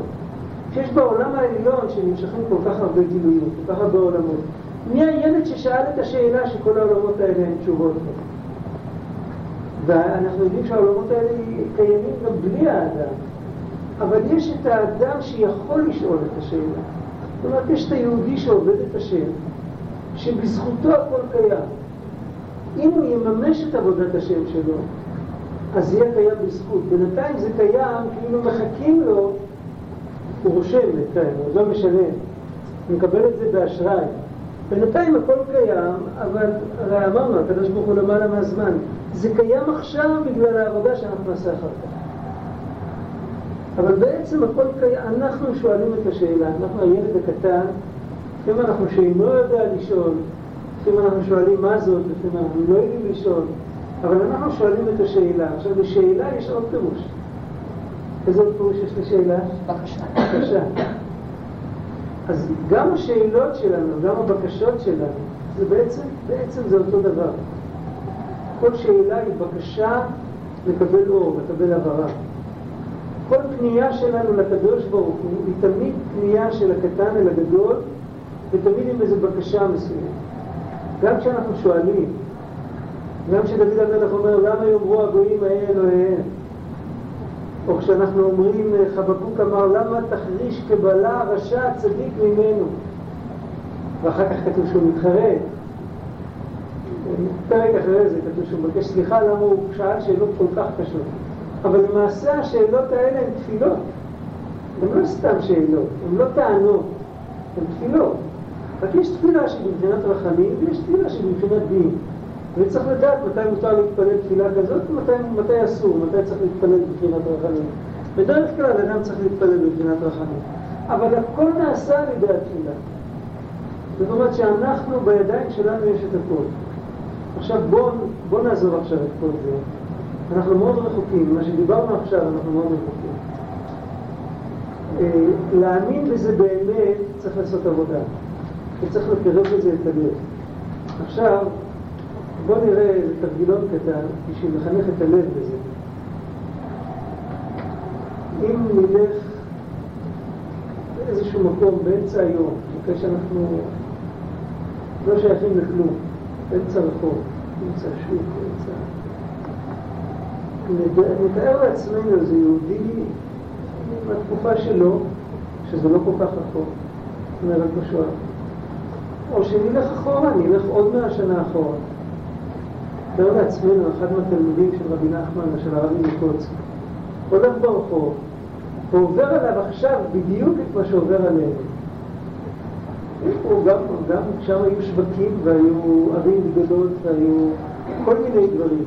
שיש בעולם העליון שנמשכים כל כך הרבה גילויים, כל כך הרבה עולמות. מי הילד ששאל את השאלה שכל העולמות האלה הן תשובות לו? ואנחנו יודעים שהעולמות האלה קיימים גם בלי האדם. אבל יש את האדם שיכול לשאול את השאלה. זאת אומרת, יש את היהודי שעובד את השם, שבזכותו הכל קיים. אם הוא יממש את עבודת השם שלו, אז יהיה קיים בזכות. בינתיים זה קיים, כאילו מחכים לו, הוא רושם בינתיים, הוא לא משלם, הוא מקבל את זה באשראי. בינתיים הכל קיים, אבל הרי אמרנו, הקדוש ברוך הוא למעלה מהזמן. זה קיים עכשיו בגלל העבודה שאנחנו נעשה אחר כך. אבל בעצם הכל קיים, אנחנו שואלים את השאלה, אנחנו הילד הקטן, לפעמים אנחנו שאינו יודע לשאול, לפעמים אנחנו שואלים מה זאת, לפעמים אנחנו לא יודעים לשאול, אבל אנחנו שואלים את השאלה. עכשיו, לשאלה יש עוד פירוש. איזה פירוש יש לשאלה? בבקשה. בבקשה. אז גם השאלות שלנו, גם הבקשות שלנו, זה בעצם, בעצם זה אותו דבר. כל שאלה היא בקשה לקבל אור, לקבל הבהרה. כל פנייה שלנו לקדוש ברוך הוא היא תמיד פנייה של הקטן אל הגדול, ותמיד עם איזו בקשה מסוימת. גם כשאנחנו שואלים, גם כשדוד המלך אומר, למה יאמרו הגויים האלה אלוהיהם? או כשאנחנו אומרים, חבקוק אמר, למה תחריש קבלה רשע צדיק ממנו? ואחר כך כתוב שהוא מתחרט. פרק אחרי זה כתוב שהוא מבקש סליחה למה הוא שאל שאלות כל כך קשות. אבל למעשה השאלות האלה הן תפילות. הן לא סתם שאלות, הן לא טענות, הן תפילות. רק יש תפילה שהיא מבחינת רחמים ויש תפילה שהיא מבחינת דין. וצריך לדעת מתי מותר להתפלל תפילה כזאת ומתי מתי אסור, מתי צריך להתפלל מבחינת רחמים. בדרך כלל אדם צריך להתפלל מבחינת רחמים. אבל הכל נעשה על ידי התפילה. זאת אומרת שאנחנו, בידיים שלנו יש את הכל. עכשיו בואו בוא נעזוב עכשיו את כל זה. אנחנו מאוד רחוקים, מה שדיברנו עכשיו אנחנו מאוד רחוקים. אה, להאמין בזה באמת צריך לעשות עבודה. וצריך לקרב בזה את הלב. עכשיו, בואו נראה איזה תרגילון קטן בשביל לחנך את הלב בזה. אם נלך לאיזשהו מקום באמצע היום, אחרי שאנחנו לא שייכים לכלום, באמצע רחוב, באמצע שוק, באמצע... נתאר לעצמנו איזה יהודי מהתקופה שלו, שזה לא כל כך רחוק, נהרג בשואה. או שנלך אחורה, נלך עוד מאה שנה אחורה. נתאר לעצמנו, אחד מהתלמידים של רבי נחמן ושל הרבי מקוצק, הולך ברחוב, ועובר עליו עכשיו בדיוק את מה שעובר עלינו. פה גם, גם שם היו שווקים והיו ערים גדולות והיו כל מיני דברים.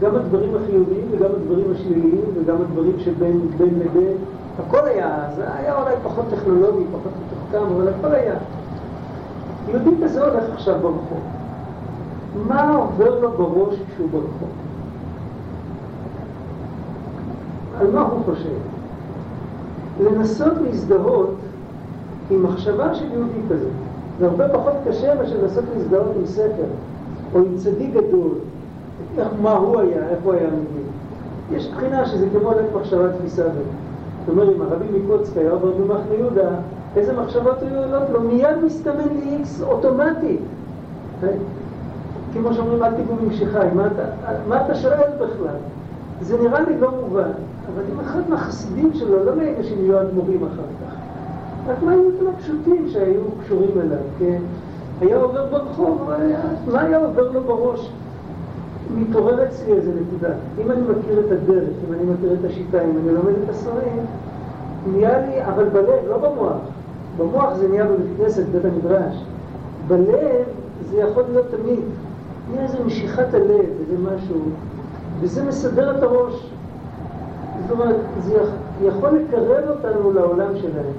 גם הדברים החיוביים וגם הדברים השליליים וגם הדברים שבין בין לבין. הכל היה, זה היה אולי פחות טכנולוגי, פחות מתוחכם, אבל הכל היה. יהודי כזה הולך עכשיו ברחוב. מה עובר לו בראש כשהוא ברחוב? על מה הוא חושב? לנסות להזדהות עם מחשבה של יהודי כזה. זה הרבה פחות קשה מאשר לנסות להזדהות עם ספר, או עם צדיק גדול, איך, מה הוא היה, איך הוא היה מבין. יש בחינה שזה כמו לב מחשבה תפיסה זאת. זאת אומרת, אם הרבי מקוצק היה עובר במחנה יהודה, איזה מחשבות היו עולות לו? מיד מסתמן לי איקס אוטומטי. כמו שאומרים, אל תיגעו ממשיכי, מה, מה אתה שואל בכלל? זה נראה לי לא מובן, אבל אם אחד מהחסידים שלו, לא מאלה שנהיו אדמו"רים אחר כך, רק מהיהודים הפשוטים שהיו קשורים אליו, כן? היה עובר ברחוב, מה היה עובר לו בראש? מתעורר אצלי איזה נקודה. אם אני מכיר את הדרך, אם אני מכיר את השיטה, אם אני לומד את הספרים, נהיה לי, אבל בלב, לא במוח. במוח זה נהיה בבית כנסת, בית המדרש. בלב זה יכול להיות תמיד. נהיה איזה משיכת הלב, איזה משהו, וזה מסדר את הראש. זאת אומרת, זה יכול לקרב אותנו לעולם שלהם.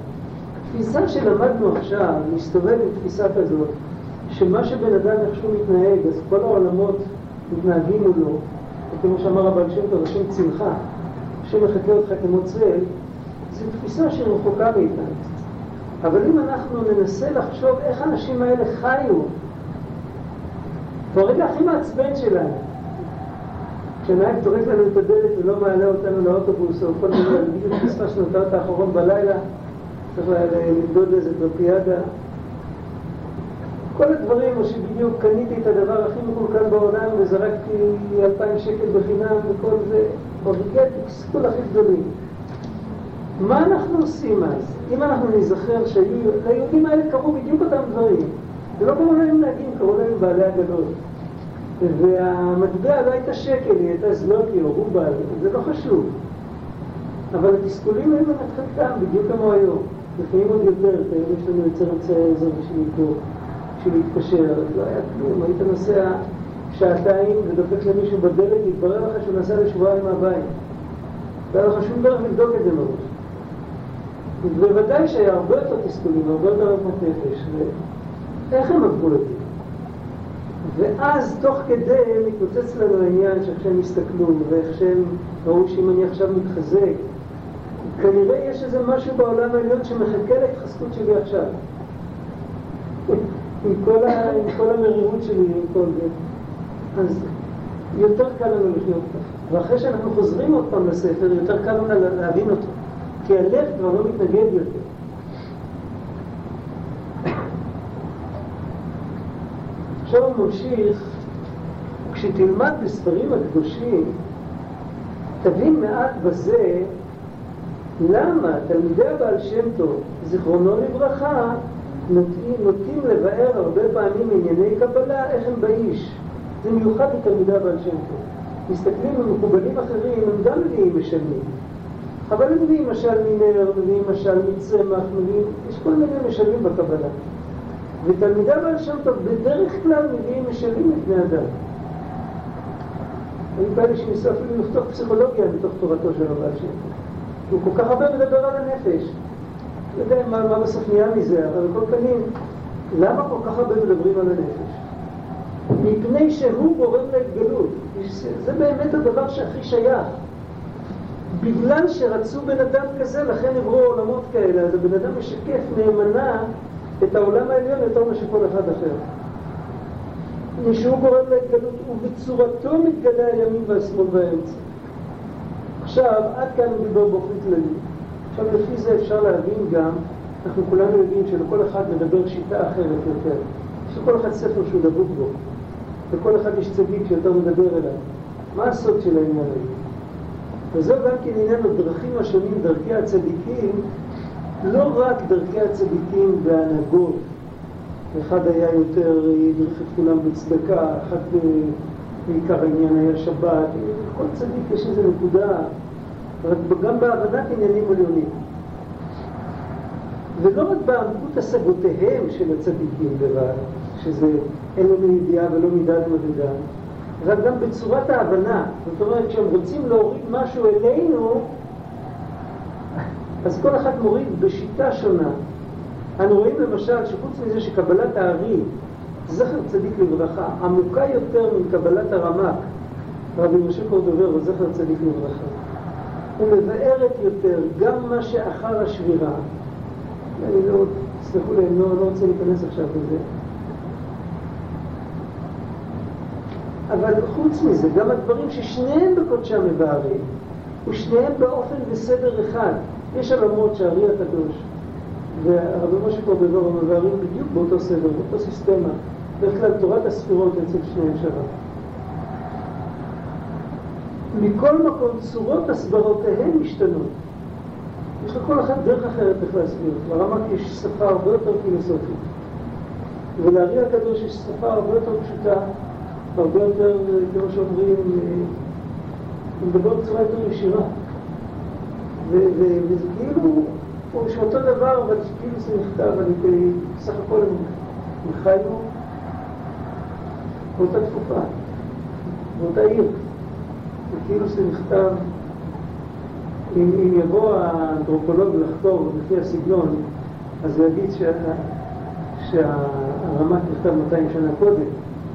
התפיסה שלמדנו עכשיו, להסתובב עם תפיסה כזאת, שמה שבן אדם איכשהו מתנהג, אז כל העולמות מתנהגים מולו, וכמו שאמר הבעל שם טוב, השם צמחה, השם מחכה אותך כמו צל, זו תפיסה שרחוקה מאיתנו. אבל אם אנחנו ננסה לחשוב איך האנשים האלה חיו, ברגע הכי מעצבן שלהם, כשנהג טורק לנו את הדלת ולא מעלה אותנו לאוטובוס או כל מיני, בדיוק פספס שנותר את האחרון בלילה, צריך לעמוד איזה טרמפיאדה. כל הדברים, או שבדיוק קניתי את הדבר הכי מקולקל בעולם וזרקתי אלפיים שקל בחינם וכל זה, ברגעי תסכול הכי גדולים. מה אנחנו עושים אז? אם אנחנו נזכר שליהודים האלה קרו בדיוק אותם דברים, ולא קראו להם קראו להם בעלי הגדול. והמטבע לא הייתה שקל, היא הייתה זלוטי או רובל, זה לא חשוב. אבל התסכולים היו באמת חלקם, בדיוק כמו היום. לפעמים עוד יותר, יש לנו יוצר אמצעי עזר בשביל לקרוא, בשביל להתקשר, אז לא היה כלום, היית נוסע שעתיים ודופק למישהו בדלת, יתברר לך שהוא נסע לשבועיים מהבית. לא היה לך שום דרך לבדוק את זה מראש. בוודאי שהיה הרבה יותר תסכולים, הרבה יותר ערכות נפש, ואיך הם עברו את זה? ואז תוך כדי מתפוצץ לנו העניין שאיך שהם הסתכלו ואיך שהם ראו שאם אני עכשיו מתחזק כנראה יש איזה משהו בעולם העליון שמחכה להתחזקות שלי עכשיו. עם כל, ה, עם כל המרירות שלי, עם כל זה. אז יותר קל לנו לחיות ככה ואחרי שאנחנו חוזרים עוד פעם לספר יותר קל לנו להבין אותו. כי הלב כבר לא מתנגד יותר עכשיו הוא ממשיך, כשתלמד בספרים הקדושים, תבין מעט בזה למה תלמידי הבעל שם טוב, זיכרונו לברכה, נוטים, נוטים לבאר הרבה פעמים ענייני קבלה, איך הם באיש. זה מיוחד לתלמידי הבעל שם טוב. מסתכלים על מקובלים אחרים, הם גם מביאים משלמים. אבל הם מביאים משל מנר, מביאים משל מצמח, מביאים, יש כל מיני משלים בקבלה. ותלמידי הבעל שם טוב בדרך כלל מביאים משלים לבני אדם. היו כאלה שניסו אפילו לכתוב פסיכולוגיה בתוך תורתו של הבעל שם טוב. הוא כל כך הרבה מדבר על הנפש. לא יודע מה, מה בסוף נהיה מזה, אבל על כל פנים, למה כל כך הרבה מדברים על הנפש? מפני שהוא גורם להתגלות. זה באמת הדבר שהכי שייך. בגלל שרצו בן אדם כזה, לכן נבראו עולמות כאלה, אז הבן אדם משקף נאמנה את העולם העליון יותר מאשר כל אחד אחר. שהוא גורם להתגלות, ובצורתו מתגלה הימין והשמאל והאמצע. עכשיו, עד כאן הוא דיבר באופן כללי. עכשיו, לפי זה אפשר להבין גם, אנחנו כולנו יודעים שלכל אחד מדבר שיטה אחרת יותר. יש לכל אחד ספר שהוא דבוק בו. לכל אחד יש צדיק שיותר מדבר אליו. מה הסוד של העניין הזה? וזהו גם כן עניין הדרכים השונים, דרכי הצדיקים, לא רק דרכי הצדיקים בהנהגות. אחד היה יותר, הדריך את כולם בצדקה, אחד בעיקר העניין היה שבת, כל צדיק יש איזו נקודה, גם בהבנת עניינים עליונים. ולא רק בעמקות השגותיהם של הצדיקים לבד, שזה אין לנו ידיעה ולא מידת מדדה, רק גם בצורת ההבנה. זאת אומרת, כשהם רוצים להוריד משהו אלינו, אז כל אחד מוריד בשיטה שונה. אנו רואים למשל שחוץ מזה שקבלת הארי, זכר צדיק לברכה, עמוקה יותר מקבלת הרמק, רבי משה קורדובר, זכר צדיק לברכה. ומבארת יותר גם מה שאחר השבירה. אני לא, תסלחו לי, אני לא, לא רוצה להיכנס עכשיו לזה. אבל חוץ מזה, גם הדברים ששניהם בקודשם מבארים, ושניהם באופן וסדר אחד. יש עולמות שהארי הקדוש והרבי משה קורדובר מבארים בדיוק באותו סדר, באותו סיסטמה. בדרך כלל תורת הספירות אצל שניהם שווה. מכל מקום צורות הסברותיהן משתנות. יש לכל אחד דרך אחרת איך להסביר. לרמק יש שפה הרבה יותר פילוסופית. ולארי הקדוש יש שפה הרבה יותר פשוטה, הרבה יותר, כמו שאומרים, הוא מדבר בצורה יותר ישירה. וזה כאילו, הוא שאותו דבר, אבל כאילו זה נכתב, אני בסך הכל הם חיינו באותה תקופה, באותה עיר. וכאילו זה נכתב, אם, אם יבוא האנתרופולוג לחקור לפי הסגנון, אז הוא יגיד שה, שהרמק נכתב 200 שנה קודם,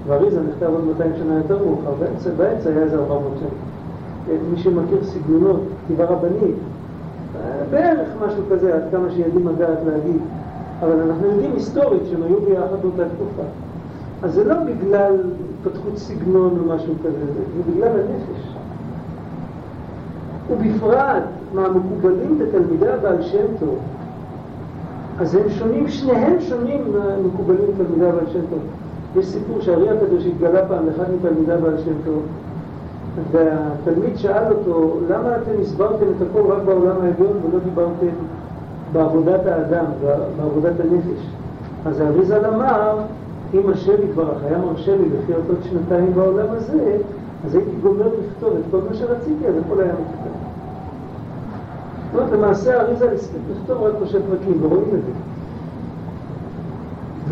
ואריזה נכתב עוד 200 שנה יותר מאוחר, באמצע היה איזה 400 שנה. מי שמכיר סגנונות, כתיבה רבנית, בערך משהו כזה, עד כמה שיודעים לדעת להגיד, אבל אנחנו יודעים היסטורית שהם היו ביחד באותה תקופה. אז זה לא בגלל התפתחות סגנון או משהו כזה, זה בגלל הנפש. ובפרט מהמקובלים בתלמידי הבעל שם טוב, אז הם שונים, שניהם שונים מהמקובלים בתלמידי הבעל שם טוב. יש סיפור שהארי הקדוש התגלה פעם לאחד מתלמידי הבעל שם טוב, והתלמיד שאל אותו, למה אתם הסברתם את הכל רק בעולם העליון ולא דיברתם בעבודת האדם, בעבודת הנפש? אז האריזל אמר, אם השם יתברך היה מרשה לי לחיות עוד שנתיים בעולם הזה, אז הייתי גומר לכתוב את כל מה שרציתי, אז הכל היה מתקדם. זאת אומרת, למעשה האריזה הספיק לכתוב רק ראשי פרקים, ורואים את זה.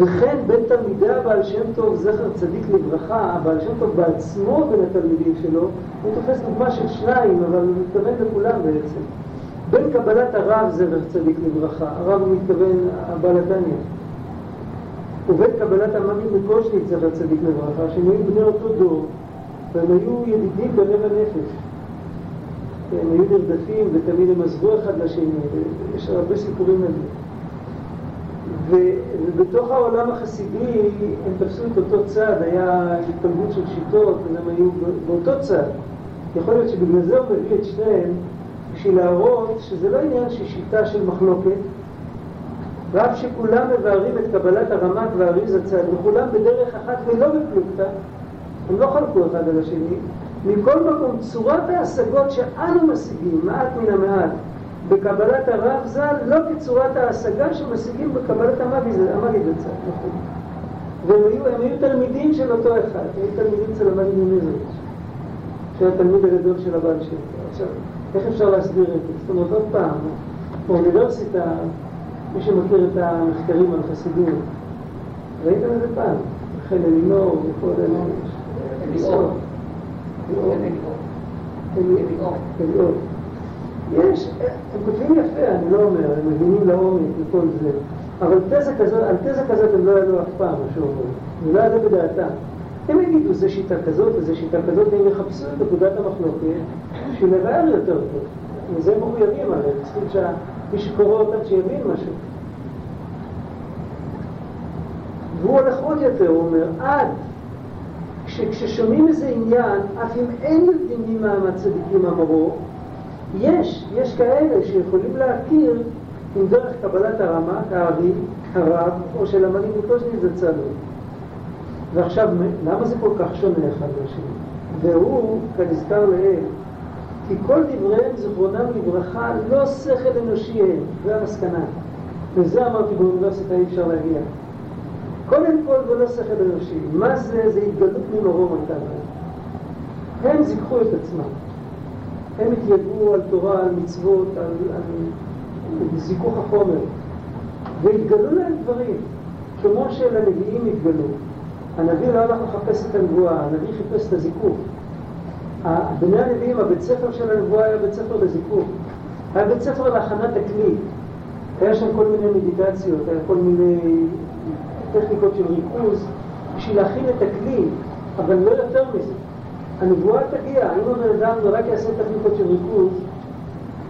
וכן בין תלמידי הבעל שם טוב, זכר צדיק לברכה, הבעל שם טוב בעצמו בין התלמידים שלו, הוא תופס דוגמה של שניים, אבל הוא מתכוון לכולם בעצם. בין קבלת הרב זכר צדיק לברכה, הרב הוא מתכוון הבעל התניא, ובין קבלת המאמין מקושניץ זכר צדיק לברכה, שהם היו בני אותו דור, והם היו ידידים בלב הנפש. הם היו נרדפים ותמיד הם עזבו אחד לשני, יש הרבה סיפורים על זה. ובתוך העולם החסידי הם תפסו את אותו צד, היה התפלגות של שיטות, אז הם היו באותו צד. יכול להיות שבגלל זה הוא מביא את שניהם, בשביל להראות שזה לא עניין של שיטה של מחלוקת, ואף שכולם מבארים את קבלת הרמק והאריז הצד, וכולם בדרך אחת ולא בפלוגתא, הם לא חלקו אחד על השני, מכל מקום צורת ההשגות שאנו משיגים, מעט מן המעט, בקבלת הרב ז"ל, לא כצורת ההשגה שמשיגים בקבלת המגיד הצד, נכון. והם היו, היו תלמידים של אותו אחד, היו תלמידים אצל המגיד ממזריץ', שהיה תלמיד הגדול של הבעל שלו. עכשיו, איך אפשר להסביר את זה? זאת אומרת, עוד פעם, באוניברסיטה, מי שמכיר את המחקרים על חסידות, ראיתם את זה פעם? חן אלינור וכל אלה. אליאור. יש, הם כותבים יפה, אני לא אומר, הם מבינים לעומק וכל זה, אבל תזה כזאת, על תזה כזאת הם לא ידעו אף פעם, מה שאומרים. זה לא ידעו בדעתם. הם יגידו, זה שיטה כזאת וזה שיטה כזאת, והם יחפשו את נקודת המחלוקת בשביל לבאר יותר טוב. וזה מחויבים עליהם, צריכים שמי שקורא אותם שיבין משהו. והוא הולך עוד יותר, הוא אומר, עד שכששומעים איזה עניין, אף אם אין יודעים מי מעמד צדיקים אמרו, יש, יש כאלה שיכולים להכיר עם דרך קבלת הרמ"ק, הארי, הרב, או של המנהיג מקושני זה צלוי. ועכשיו, למה זה כל כך שונה אחד מהשני? והוא, כנזכר לעיל, כי כל דבריהם, זכרונם לברכה, לא שכל אנושי הם, זה המסקנה. וזה אמרתי באוניברסיטה אי אפשר להגיע. קודם כל זה לא שכל אנושי. מה זה? זה התגלות ממרום הייתה להם. הם זיככו את עצמם. הם התייגעו על תורה, על מצוות, על, על זיכוך החומר. והתגלו להם דברים, כמו שלנביאים התגלו. הנביא לא הלך לחפש את הנבואה, הנביא חיפש את הזיכוך. בני הנביאים, הבית ספר של הנבואה היה בית ספר לזיכוך. היה בית ספר להכנת הכלי. היה שם כל מיני מדיטציות, היה כל מיני טכניקות של ריכוז בשביל להכין את הכלי, אבל לא יותר מזה. הנבואה תגיע, אם הבן אדם רק יעשה טכניקות של ריכוז,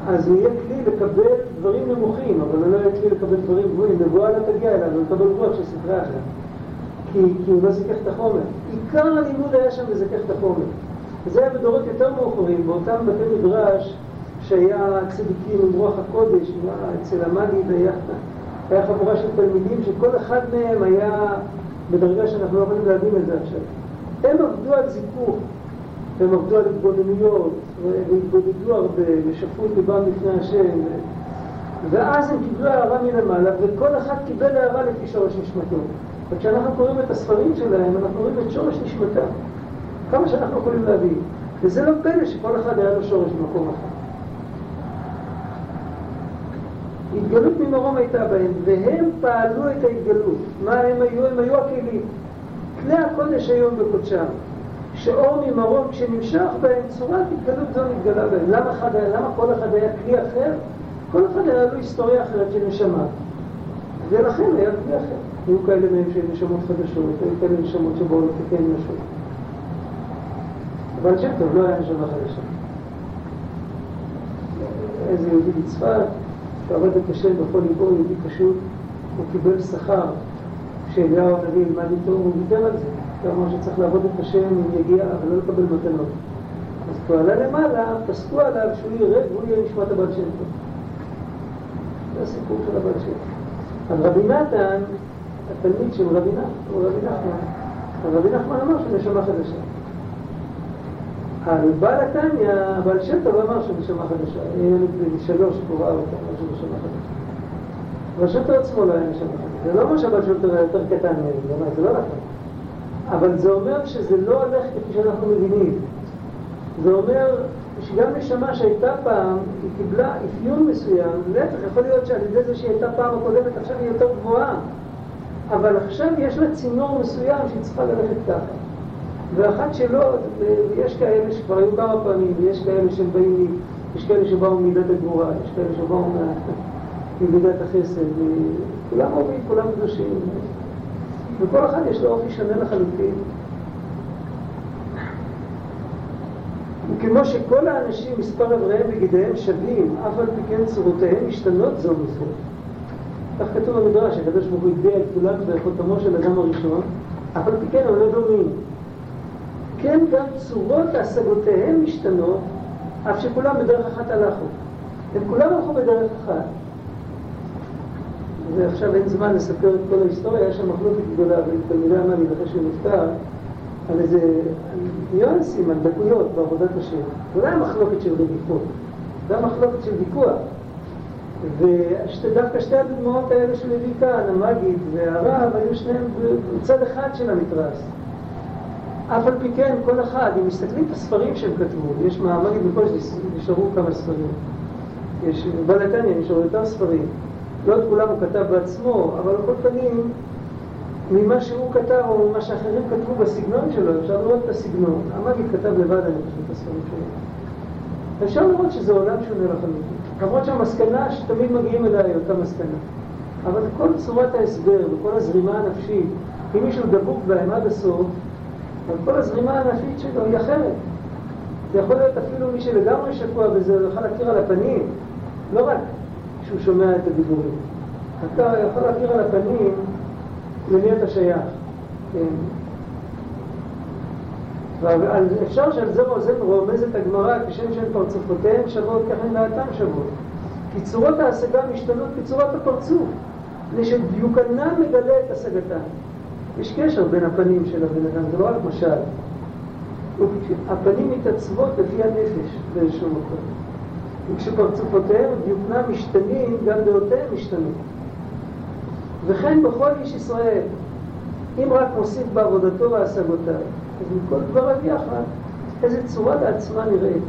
אז הוא יהיה כלי לקבל דברים נמוכים, אבל הוא לא יהיה כלי לקבל דברים גבוהים. נבואה לא תגיע אליו, הוא יקבל רוח של ספרי אחר. כי, כי הוא לא זיכך את החומר. עיקר הלימוד היה שם לזכך את החומר. וזה היה בדורות יותר מאוחרים, באותם בתי מדרש שהיה צדיקים עם רוח הקודש, אצל המגיד היה היה חבורה של תלמידים שכל אחד מהם היה בדרגה שאנחנו לא יכולים להבין את זה עכשיו. הם עבדו על זיכוך, הם עבדו על התבוננויות, והתבודדו הרבה, ושפכו את ליבם לפני השם, ואז הם קיבלו הערה מלמעלה, וכל אחד קיבל הערה לפי שורש נשמתו. וכשאנחנו קוראים את הספרים שלהם, אנחנו רואים את שורש נשמתם. כמה שאנחנו יכולים להביא. וזה לא פלא שכל אחד היה לו שורש במקום אחר. התגלות ממרום הייתה בהם, והם פעלו את ההתגלות. מה הם היו? הם היו הכלים. כלי הקודש היום בקודשם, שאור ממרום כשנמשך בהם, צורת התגלות זו נתגלה בהם. למה, אחד, למה כל אחד היה כלי אחר? כל אחד היה לו היסטוריה אחרת של נשמה. ולכן היה כלי אחר. היו כאלה מהם שהיו נשמות חדשות, היו כאלה נשמות שבאו לתקן משהו. אבל שם טוב לא היה נשמה חדשה. איזה יהודי בצפת שעבד את השם בכל ליבו, יהודי פשוט, הוא קיבל שכר כשאליהו הנביא ילמד איתו, הוא ויתר על זה. הוא אמר שצריך לעבוד את השם עם יגיעה ולא לקבל מתנות. אז כשהוא עלה למעלה, פסקו עליו שהוא ירד והוא יהיה נשמת הבעל שם טוב. זה הסיפור של הבעל שם. אז רבי נתן, התלמיד של רבי נחמן, הוא רבי נחמן, רבי נחמן אמר שהוא נשמה חדשה. על בעל התניא, הבעל שם טוב אמר שהוא נשמה חדשה. ילד בן שלוש פה ראה אותה, אמר שהוא נשמה חדשה. אבל שם עצמו לא היה נשמה חדשה. זה לא אומר שהבעל שם טוב היה יותר קטן מהם, זה לא נכון. אבל זה אומר שזה לא הולך כפי שאנחנו מבינים. זה אומר שגם נשמה שהייתה פעם, היא קיבלה אפיון מסוים, להפך, יכול להיות שעל ידי זה שהיא הייתה פעם הקודמת, עכשיו היא יותר גבוהה. אבל עכשיו יש לה צינור מסוים שהיא צריכה ללכת ככה. ואחת שלא, ויש כאלה שכבר היו כמה פעמים, ויש כאלה שהם באים, יש כאלה שבאו ממידת הגבורה, יש כאלה שבאו ממידת החסד, כולם אומרים, כולם קדושים, וכל אחד יש לו אופי שונה לחלוטין. וכמו שכל האנשים, מספר אבריהם וגידיהם שווים, אף על פי כן צורותיהם משתנות זו מזו. כך כתוב במדרש, הקדוש ברוך הוא הטביע את כולם בחותמו של אדם הראשון, אף על פי כן הם לא דומים. כן גם צורות השגותיהם משתנות, אף שכולם בדרך אחת הלכו. הם כולם הלכו בדרך אחת. ועכשיו אין זמן לספר את כל ההיסטוריה, יש שם מחלוקת גדולה בין תלמידי המגיד אחרי שהוא נפטר, על איזה ניואנסים, על דקויות בעבודת השם. זה לא היה של רדיפות, זה היה מחלוקת של ויכוח. ודווקא שתי הדוגמאות האלה שהוא הביא כאן, המגיד והרב, היו שניהם בצד אחד של המתרס. אף על פי כן, כל אחד, אם מסתכלים את הספרים שהם כתבו, יש מהמגיד בקושי נשארו כמה ספרים. יש, בלתניה נשארו יותר ספרים. לא את כולם הוא כתב בעצמו, אבל על כל פנים, ממה שהוא כתב או ממה שאחרים כתבו בסגנון שלו, אפשר לראות את הסגנון. המגיד כתב לבד, אני חושב, את הספרים שלו. אפשר לראות שזה עולם שונה לחלוטין. למרות שהמסקנה שתמיד מגיעים אליה היא אותה מסקנה. אבל כל צורת ההסבר וכל הזרימה הנפשית, אם מישהו דבוק בהם עד הסוף, אז כל הזרימה הנפשית שלו היא אחרת. זה יכול להיות אפילו מי שלגמרי שקוע בזה, הוא יכול להכיר על הפנים, לא רק כשהוא שומע את הדיבורים. אתה יכול להכיר על הפנים למי אתה שייך. כן. אפשר שעל זה רומזת הגמרא, כשם שהן פרצופותיהן שוות, ככה הן דעתן שוות. כי צורות ההשגה משתנות כצורת הפרצוף, מפני שדיוקנן מגלה את השגתן. יש קשר בין הפנים של הבן אדם, זה לא רק משל. הפנים מתעצבות לפי הנפש באיזשהו מקום. וכשפרצופותיהם ודיוקנם משתנים, גם דעותיהם משתנים. וכן בכל איש ישראל, אם רק מוסיף בעבודתו והשגותיו, אז מכל דבריו יחד, איזה צורה לעצמה נראית.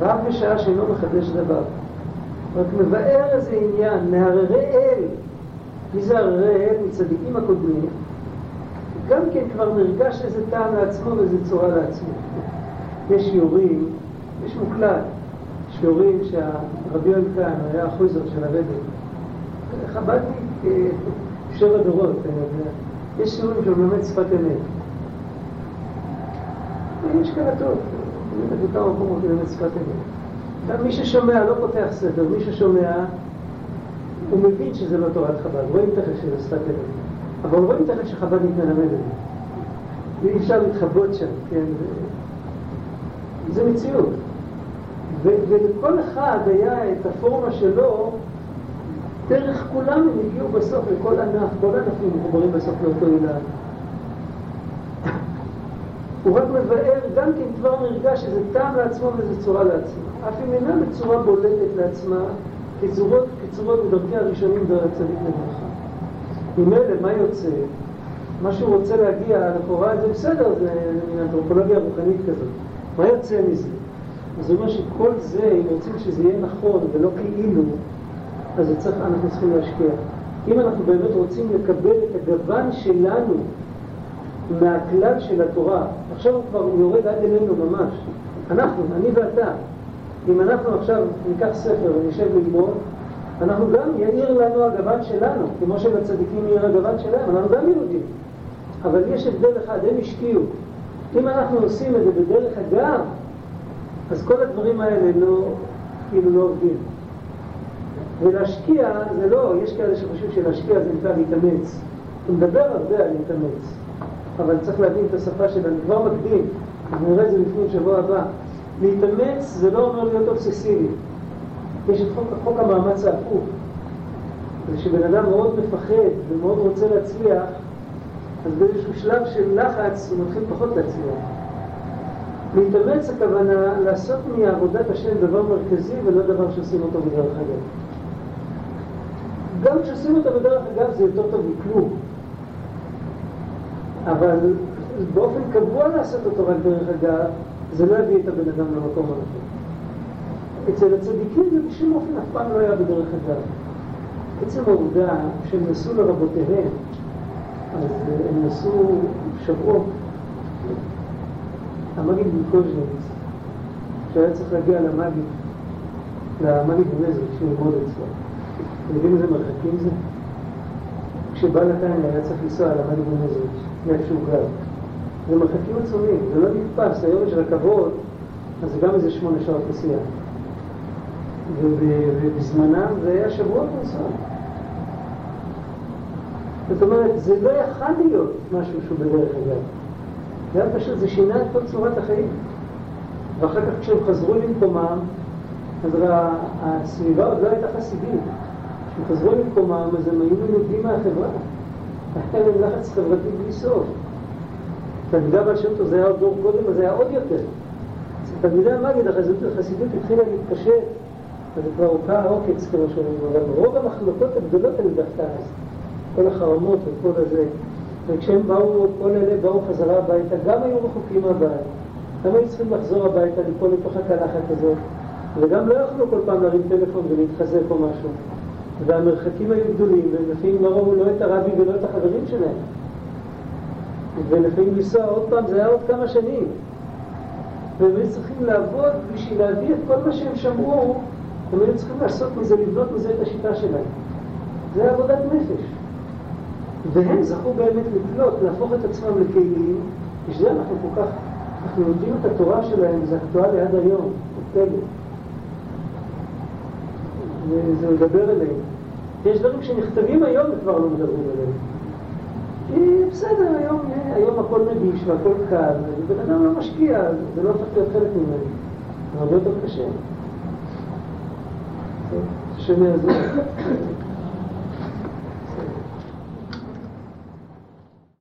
רק בשעה שאינו מחדש דבר. רק מבאר איזה עניין, מהררי אל. מי זה הררי אל? מצדיקים הקודמים. גם כן כבר נרגש איזה טעם לעצמו ואיזה צורה לעצמו. יש שיעורים, יש מוקלט, שיעורים שהרבי יואל כהן היה החוזר של הרבי. חב"דניק שבע דורות, יש שיעורים שהוא מלמד שפת אמת. יש כאלה טוב, בכמה מקומות ללמד שפת אמת. מי ששומע לא פותח ספר, מי ששומע, הוא מבין שזה לא תורת חב"ד, רואים תכף שזה שפת אמת. אבל רואים תכף שחב"דניק מלמד את זה. ואי אפשר להתחבות שם, כן? זה מציאות. ולכל אחד היה את הפורמה שלו, דרך כולם הם הגיעו בסוף לכל ענף, כל הענפים מחוברים בסוף לאותו אילן. הוא רק מבאר, גם כן כבר נרגש איזה טעם לעצמו ואיזה צורה לעצמו. אף אם אינה בצורה בולטת לעצמה, כצורות, כצורות בדרכי הראשונים דרך צדיק לברכה. ממילא, מה יוצא? מה שהוא רוצה להגיע, לכאורה זה בסדר, זה מין אנתרופולוגיה רוחנית כזאת. מה יוצא מזה? אז הוא אומר שכל זה, אם רוצים שזה יהיה נכון ולא כאילו, אז צריך, אנחנו צריכים להשקיע. אם אנחנו באמת רוצים לקבל את הגוון שלנו מהכלל של התורה, עכשיו הוא כבר יורד עד אלינו ממש. אנחנו, אני ואתה, אם אנחנו עכשיו ניקח ספר ונשב ללמוד, אנחנו גם, יאיר לנו הגוון שלנו, כמו שלצדיקים יאיר הגוון שלהם, אנחנו גם יהודים. אבל יש הבדל אחד, הם השקיעו. אם אנחנו עושים את זה בדרך אגב, אז כל הדברים האלה לא, כאילו לא עובדים. ולהשקיע זה לא, יש כאלה שחושבים שלהשקיע זה נקרא להתאמץ. הוא מדבר הרבה על להתאמץ, אבל צריך להבין את השפה שלו, אני כבר מקדים, אנחנו נראה את זה לפני שבוע הבא. להתאמץ זה לא אומר להיות אובססיבי. יש את חוק, חוק המאמץ ההפוך. זה שבן אדם מאוד מפחד ומאוד רוצה להצליח, אז באיזשהו שלב של לחץ הוא מתחיל פחות להצליח. להתאמץ הכוונה לעשות מעבודת השם דבר מרכזי ולא דבר שעושים אותו בדרך אגב. גם כשעושים אותו בדרך אגב זה יותר טוב מכלום. אבל באופן קבוע לעשות אותו רק דרך אגב, זה לא יביא את הבן אדם למקום הנכון. אצל הצדיקים זה בשום אופן אף פעם לא היה בדרך אגב. עצם העובדה שהם נסעו לרבותיהם, אז הם נסעו שבועות המגיד מקוז'ניץ, שהיה צריך להגיע למגיד, למגיד שהוא ללמוד אצלו. אתם יודעים איזה מרחקים זה? כשבא נתניה היה צריך לנסוע למגיד במזריק, מאיפה שהוא גר. זה מרחקים עצומים, זה לא נתפס, היום יש רכבות, אז זה גם איזה שמונה שעות נסיעה. ובזמנם זה היה שבועות לנסוע. זאת אומרת, זה לא יכול להיות משהו שהוא בדרך אגב. זה היה פשוט, זה שינה את כל צורת החיים. ואחר כך כשהם חזרו למקומם, אז הסביבה עוד לא הייתה חסידית. הם חזרו למקומם, אז הם היו מנודים מהחברה. היה להם לחץ חברתי בלי סוף. תלמידי הבעל שם טוב זה היה עוד דור קודם, אז זה היה עוד יותר. תלמידי המגיד, החסידות התחילה להתפשט, אז כבר הוקע העוקץ, כמו שאומרים, אבל רוב המחלוקות הגדולות היו דווקא אז. כל החרמות וכל הזה. וכשהם באו, כל אלה באו חזרה הביתה, גם היו רחוקים מהבית. גם היו צריכים לחזור הביתה, ליפול לתוך הקלחת הזאת. וגם לא יכלו כל פעם להרים טלפון ולהתחזק או משהו. והמרחקים היו גדולים, ולפעמים לא ראו לא את הרבי ולא את החברים שלהם. ולפעמים לנסוע עוד פעם, זה היה עוד כמה שנים. והם היו צריכים לעבוד בשביל להביא את כל מה שהם שמעו, הם היו צריכים לעשות מזה, לבנות מזה את השיטה שלהם. זה עבודת נפש. והם זכו באמת לקלוט, להפוך את עצמם לכלים, בשביל אנחנו כל כך, אנחנו לומדים את התורה שלהם, זה אקטואלי עד היום, פלא. וזה מדבר אליהם. יש דברים שנכתבים היום וכבר לא מדברים עליהם. כי בסדר, היום, היום הכל נגיש והכל קל, ובן אדם לא משקיע, זה לא הופך להיות חלק ממני. זה הרבה יותר קשה. השם יעזור.